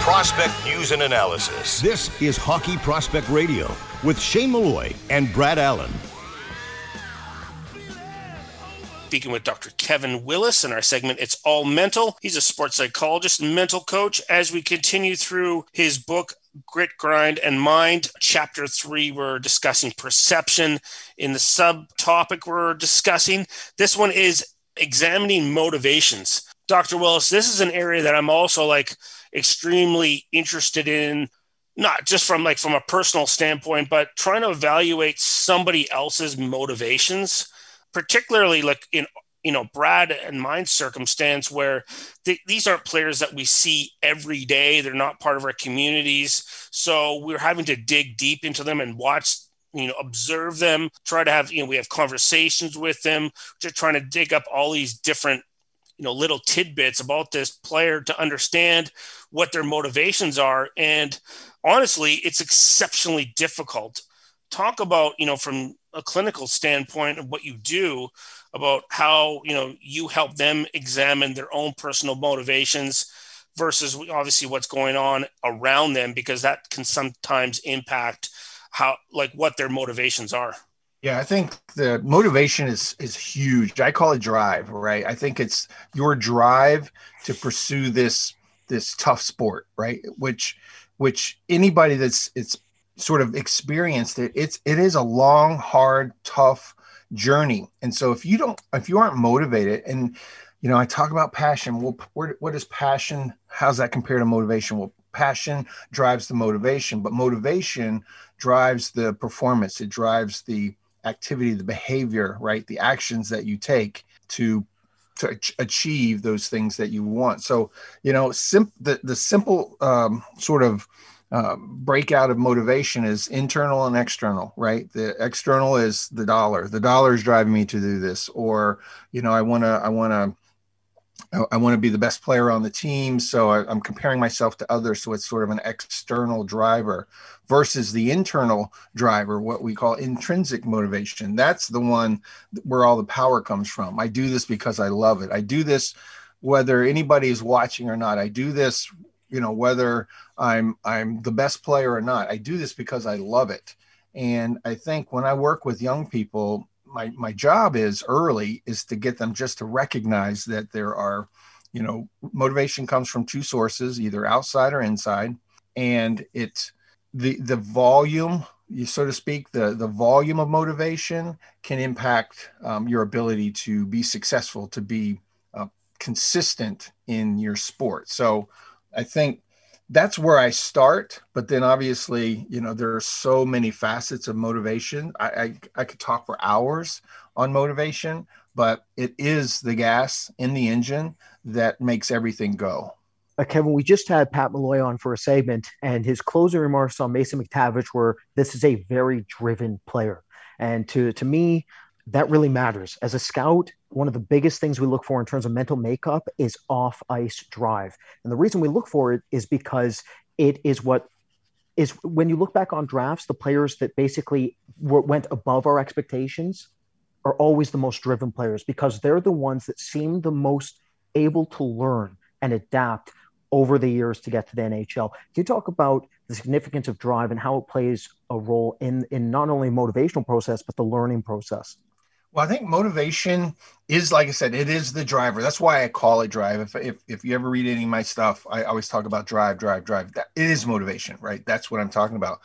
Prospect news and analysis. This is Hockey Prospect Radio with Shane Malloy and Brad Allen. Speaking with Dr. Kevin Willis in our segment, It's All Mental. He's a sports psychologist and mental coach. As we continue through his book, Grit, Grind, and Mind. Chapter three, we're discussing perception. In the subtopic, we're discussing this one is examining motivations. Dr. Willis, this is an area that I'm also like extremely interested in, not just from like from a personal standpoint, but trying to evaluate somebody else's motivations, particularly like in you know Brad and my circumstance where th- these aren't players that we see every day. They're not part of our communities, so we're having to dig deep into them and watch. You know, observe them. Try to have you know we have conversations with them. Just trying to dig up all these different you know little tidbits about this player to understand what their motivations are. And honestly, it's exceptionally difficult. Talk about you know from a clinical standpoint of what you do about how you know you help them examine their own personal motivations versus obviously what's going on around them because that can sometimes impact how like what their motivations are. Yeah i think the motivation is is huge. I call it drive right? I think it's your drive to pursue this this tough sport right? Which which anybody that's it's sort of experienced it it's it is a long hard tough journey. And so if you don't, if you aren't motivated, and you know, I talk about passion. Well, where, what is passion? How's that compared to motivation? Well, passion drives the motivation, but motivation drives the performance. It drives the activity, the behavior, right? The actions that you take to to achieve those things that you want. So, you know, sim- the the simple um, sort of uh, breakout of motivation is internal and external, right? The external is the dollar. The dollar is driving me to do this, or you know, I want to, I want to I want to be the best player on the team. So I, am comparing myself to others. So it's sort of an external driver versus the internal driver, what we call intrinsic motivation. That's the one where all the power comes from. I do this because I love it. I do this whether anybody is watching or not. I do this, you know, whether I'm I'm the best player or not. I do this because I love it. And I think when I work with young people, my my job is early is to get them just to recognize that there are you know motivation comes from two sources either outside or inside and it's the the volume you so to speak the the volume of motivation can impact um, your ability to be successful to be uh, consistent in your sport so i think that's where I start. But then obviously, you know, there are so many facets of motivation. I, I, I could talk for hours on motivation, but it is the gas in the engine that makes everything go. Uh, Kevin, we just had Pat Malloy on for a segment, and his closing remarks on Mason McTavish were this is a very driven player. And to, to me, that really matters. As a scout, one of the biggest things we look for in terms of mental makeup is off ice drive. And the reason we look for it is because it is what is when you look back on drafts, the players that basically were, went above our expectations are always the most driven players because they're the ones that seem the most able to learn and adapt over the years to get to the NHL. Can you talk about the significance of drive and how it plays a role in in not only motivational process but the learning process? Well, I think motivation is, like I said, it is the driver. That's why I call it drive. If, if, if you ever read any of my stuff, I always talk about drive, drive, drive. That, it is motivation, right? That's what I'm talking about.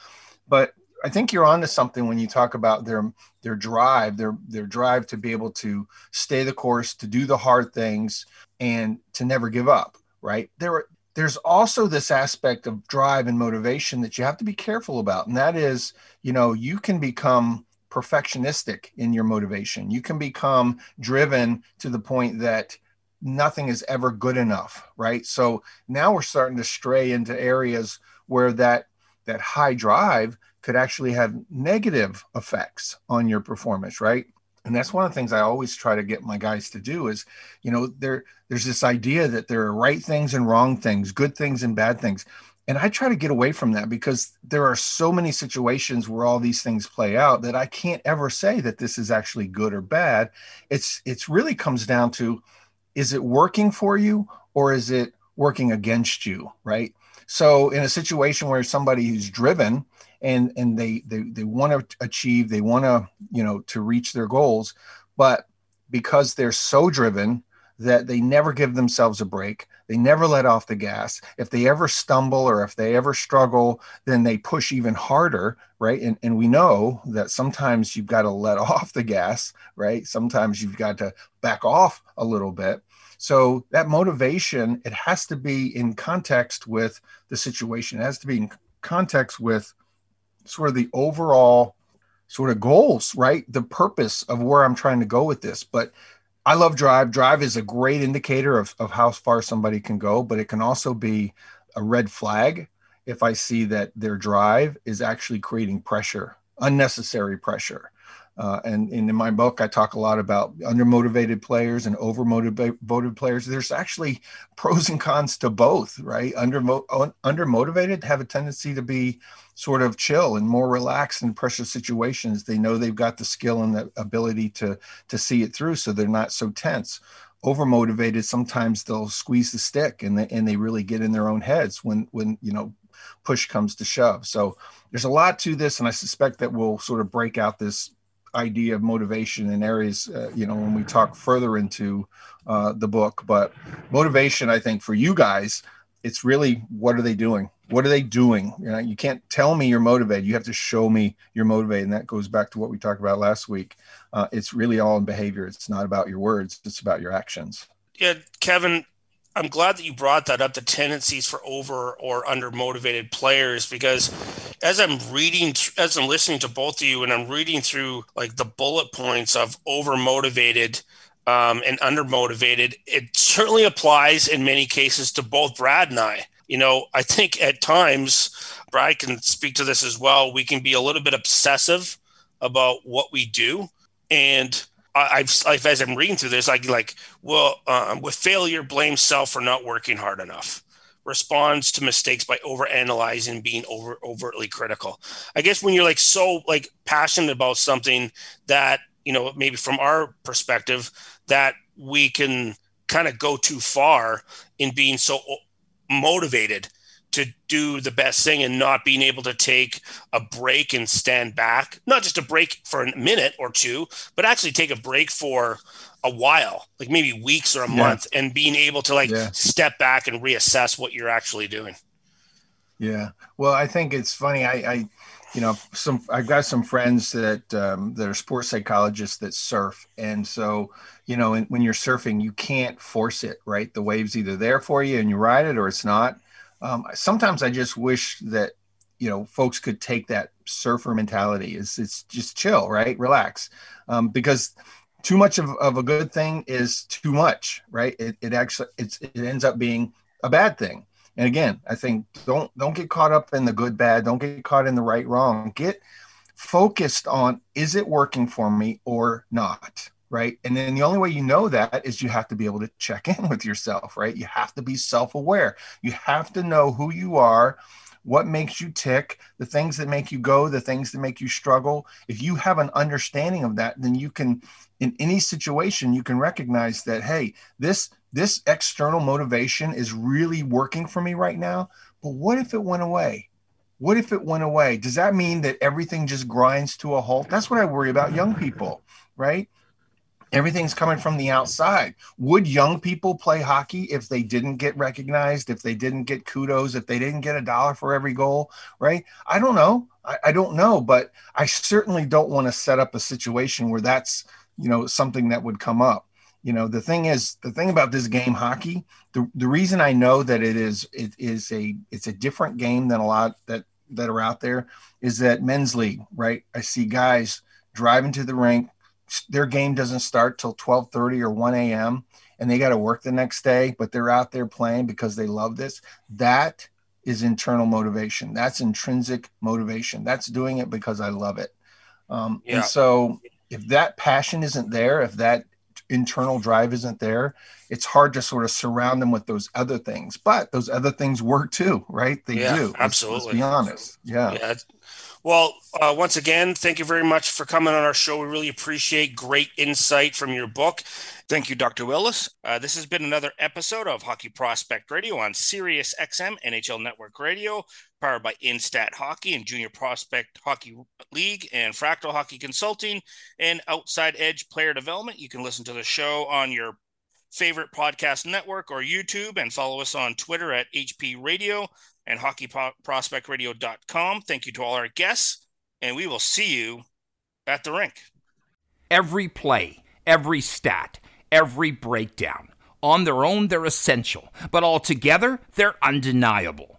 But I think you're onto something when you talk about their their drive, their their drive to be able to stay the course, to do the hard things, and to never give up. Right there, there's also this aspect of drive and motivation that you have to be careful about, and that is, you know, you can become perfectionistic in your motivation. You can become driven to the point that nothing is ever good enough, right? So now we're starting to stray into areas where that that high drive could actually have negative effects on your performance, right? And that's one of the things I always try to get my guys to do is, you know, there there's this idea that there are right things and wrong things, good things and bad things and i try to get away from that because there are so many situations where all these things play out that i can't ever say that this is actually good or bad it's it's really comes down to is it working for you or is it working against you right so in a situation where somebody who's driven and and they they, they want to achieve they want to you know to reach their goals but because they're so driven that they never give themselves a break. They never let off the gas. If they ever stumble or if they ever struggle, then they push even harder, right? And, and we know that sometimes you've got to let off the gas, right? Sometimes you've got to back off a little bit. So that motivation, it has to be in context with the situation. It has to be in context with sort of the overall sort of goals, right? The purpose of where I'm trying to go with this. But I love drive. Drive is a great indicator of, of how far somebody can go, but it can also be a red flag if I see that their drive is actually creating pressure, unnecessary pressure. Uh, and, and, in my book, I talk a lot about undermotivated players and overmotivated players. There's actually pros and cons to both, right? Under undermotivated have a tendency to be sort of chill and more relaxed in pressure situations. They know they've got the skill and the ability to to see it through, so they're not so tense. Overmotivated, sometimes they'll squeeze the stick and they, and they really get in their own heads when when you know push comes to shove. So there's a lot to this, and I suspect that we'll sort of break out this idea of motivation in areas, uh, you know, when we talk further into uh, the book. But motivation, I think, for you guys, it's really what are they doing? What are they doing? You know, you can't tell me you're motivated. You have to show me you're motivated, and that goes back to what we talked about last week. Uh, it's really all in behavior. It's not about your words. It's about your actions. Yeah, Kevin, I'm glad that you brought that up the tendencies for over or under motivated players because as I'm reading, as I'm listening to both of you and I'm reading through like the bullet points of over motivated um, and under motivated, it certainly applies in many cases to both Brad and I. You know, I think at times, Brad can speak to this as well. We can be a little bit obsessive about what we do. And I've, I've, as I'm reading through this, I like, well, um, with failure, blame self for not working hard enough. Responds to mistakes by over analyzing, being over overtly critical. I guess when you're like so like passionate about something that you know maybe from our perspective that we can kind of go too far in being so motivated to do the best thing and not being able to take a break and stand back. Not just a break for a minute or two but actually take a break for a while like maybe weeks or a yeah. month and being able to like yeah. step back and reassess what you're actually doing. Yeah. Well i think it's funny i i you know some i've got some friends that um, that are sports psychologists that surf. And so you know when you're surfing you can't force it right? The wave's either there for you and you ride it or it's not um, sometimes I just wish that you know folks could take that surfer mentality. It's it's just chill, right? Relax, um, because too much of, of a good thing is too much, right? It, it actually it's it ends up being a bad thing. And again, I think don't don't get caught up in the good bad. Don't get caught in the right wrong. Get focused on is it working for me or not right? And then the only way you know that is you have to be able to check in with yourself, right? You have to be self aware. You have to know who you are, what makes you tick, the things that make you go, the things that make you struggle. If you have an understanding of that, then you can, in any situation, you can recognize that, hey, this this external motivation is really working for me right now. But what if it went away? What if it went away? Does that mean that everything just grinds to a halt? That's what I worry about young people, right? Everything's coming from the outside. Would young people play hockey if they didn't get recognized, if they didn't get kudos, if they didn't get a dollar for every goal? Right? I don't know. I, I don't know, but I certainly don't want to set up a situation where that's you know something that would come up. You know, the thing is, the thing about this game, hockey, the, the reason I know that it is it is a it's a different game than a lot that that are out there is that men's league, right? I see guys driving to the rink, their game doesn't start till 12:30 or 1 a.m. and they got to work the next day, but they're out there playing because they love this. That is internal motivation. That's intrinsic motivation. That's doing it because I love it. Um, yeah. And so, if that passion isn't there, if that internal drive isn't there, it's hard to sort of surround them with those other things. But those other things work too, right? They yeah, do. Absolutely. Let's, let's be honest. Yeah. yeah well, uh, once again, thank you very much for coming on our show. We really appreciate great insight from your book. Thank you, Dr. Willis. Uh, this has been another episode of Hockey Prospect Radio on Sirius XM NHL Network Radio, powered by Instat Hockey and Junior Prospect Hockey League and Fractal Hockey Consulting and Outside Edge Player Development. You can listen to the show on your favorite podcast network or YouTube and follow us on Twitter at HP Radio and hockeyprospectradio.com. Thank you to all our guests, and we will see you at the rink. Every play, every stat, every breakdown. On their own, they're essential, but all together, they're undeniable.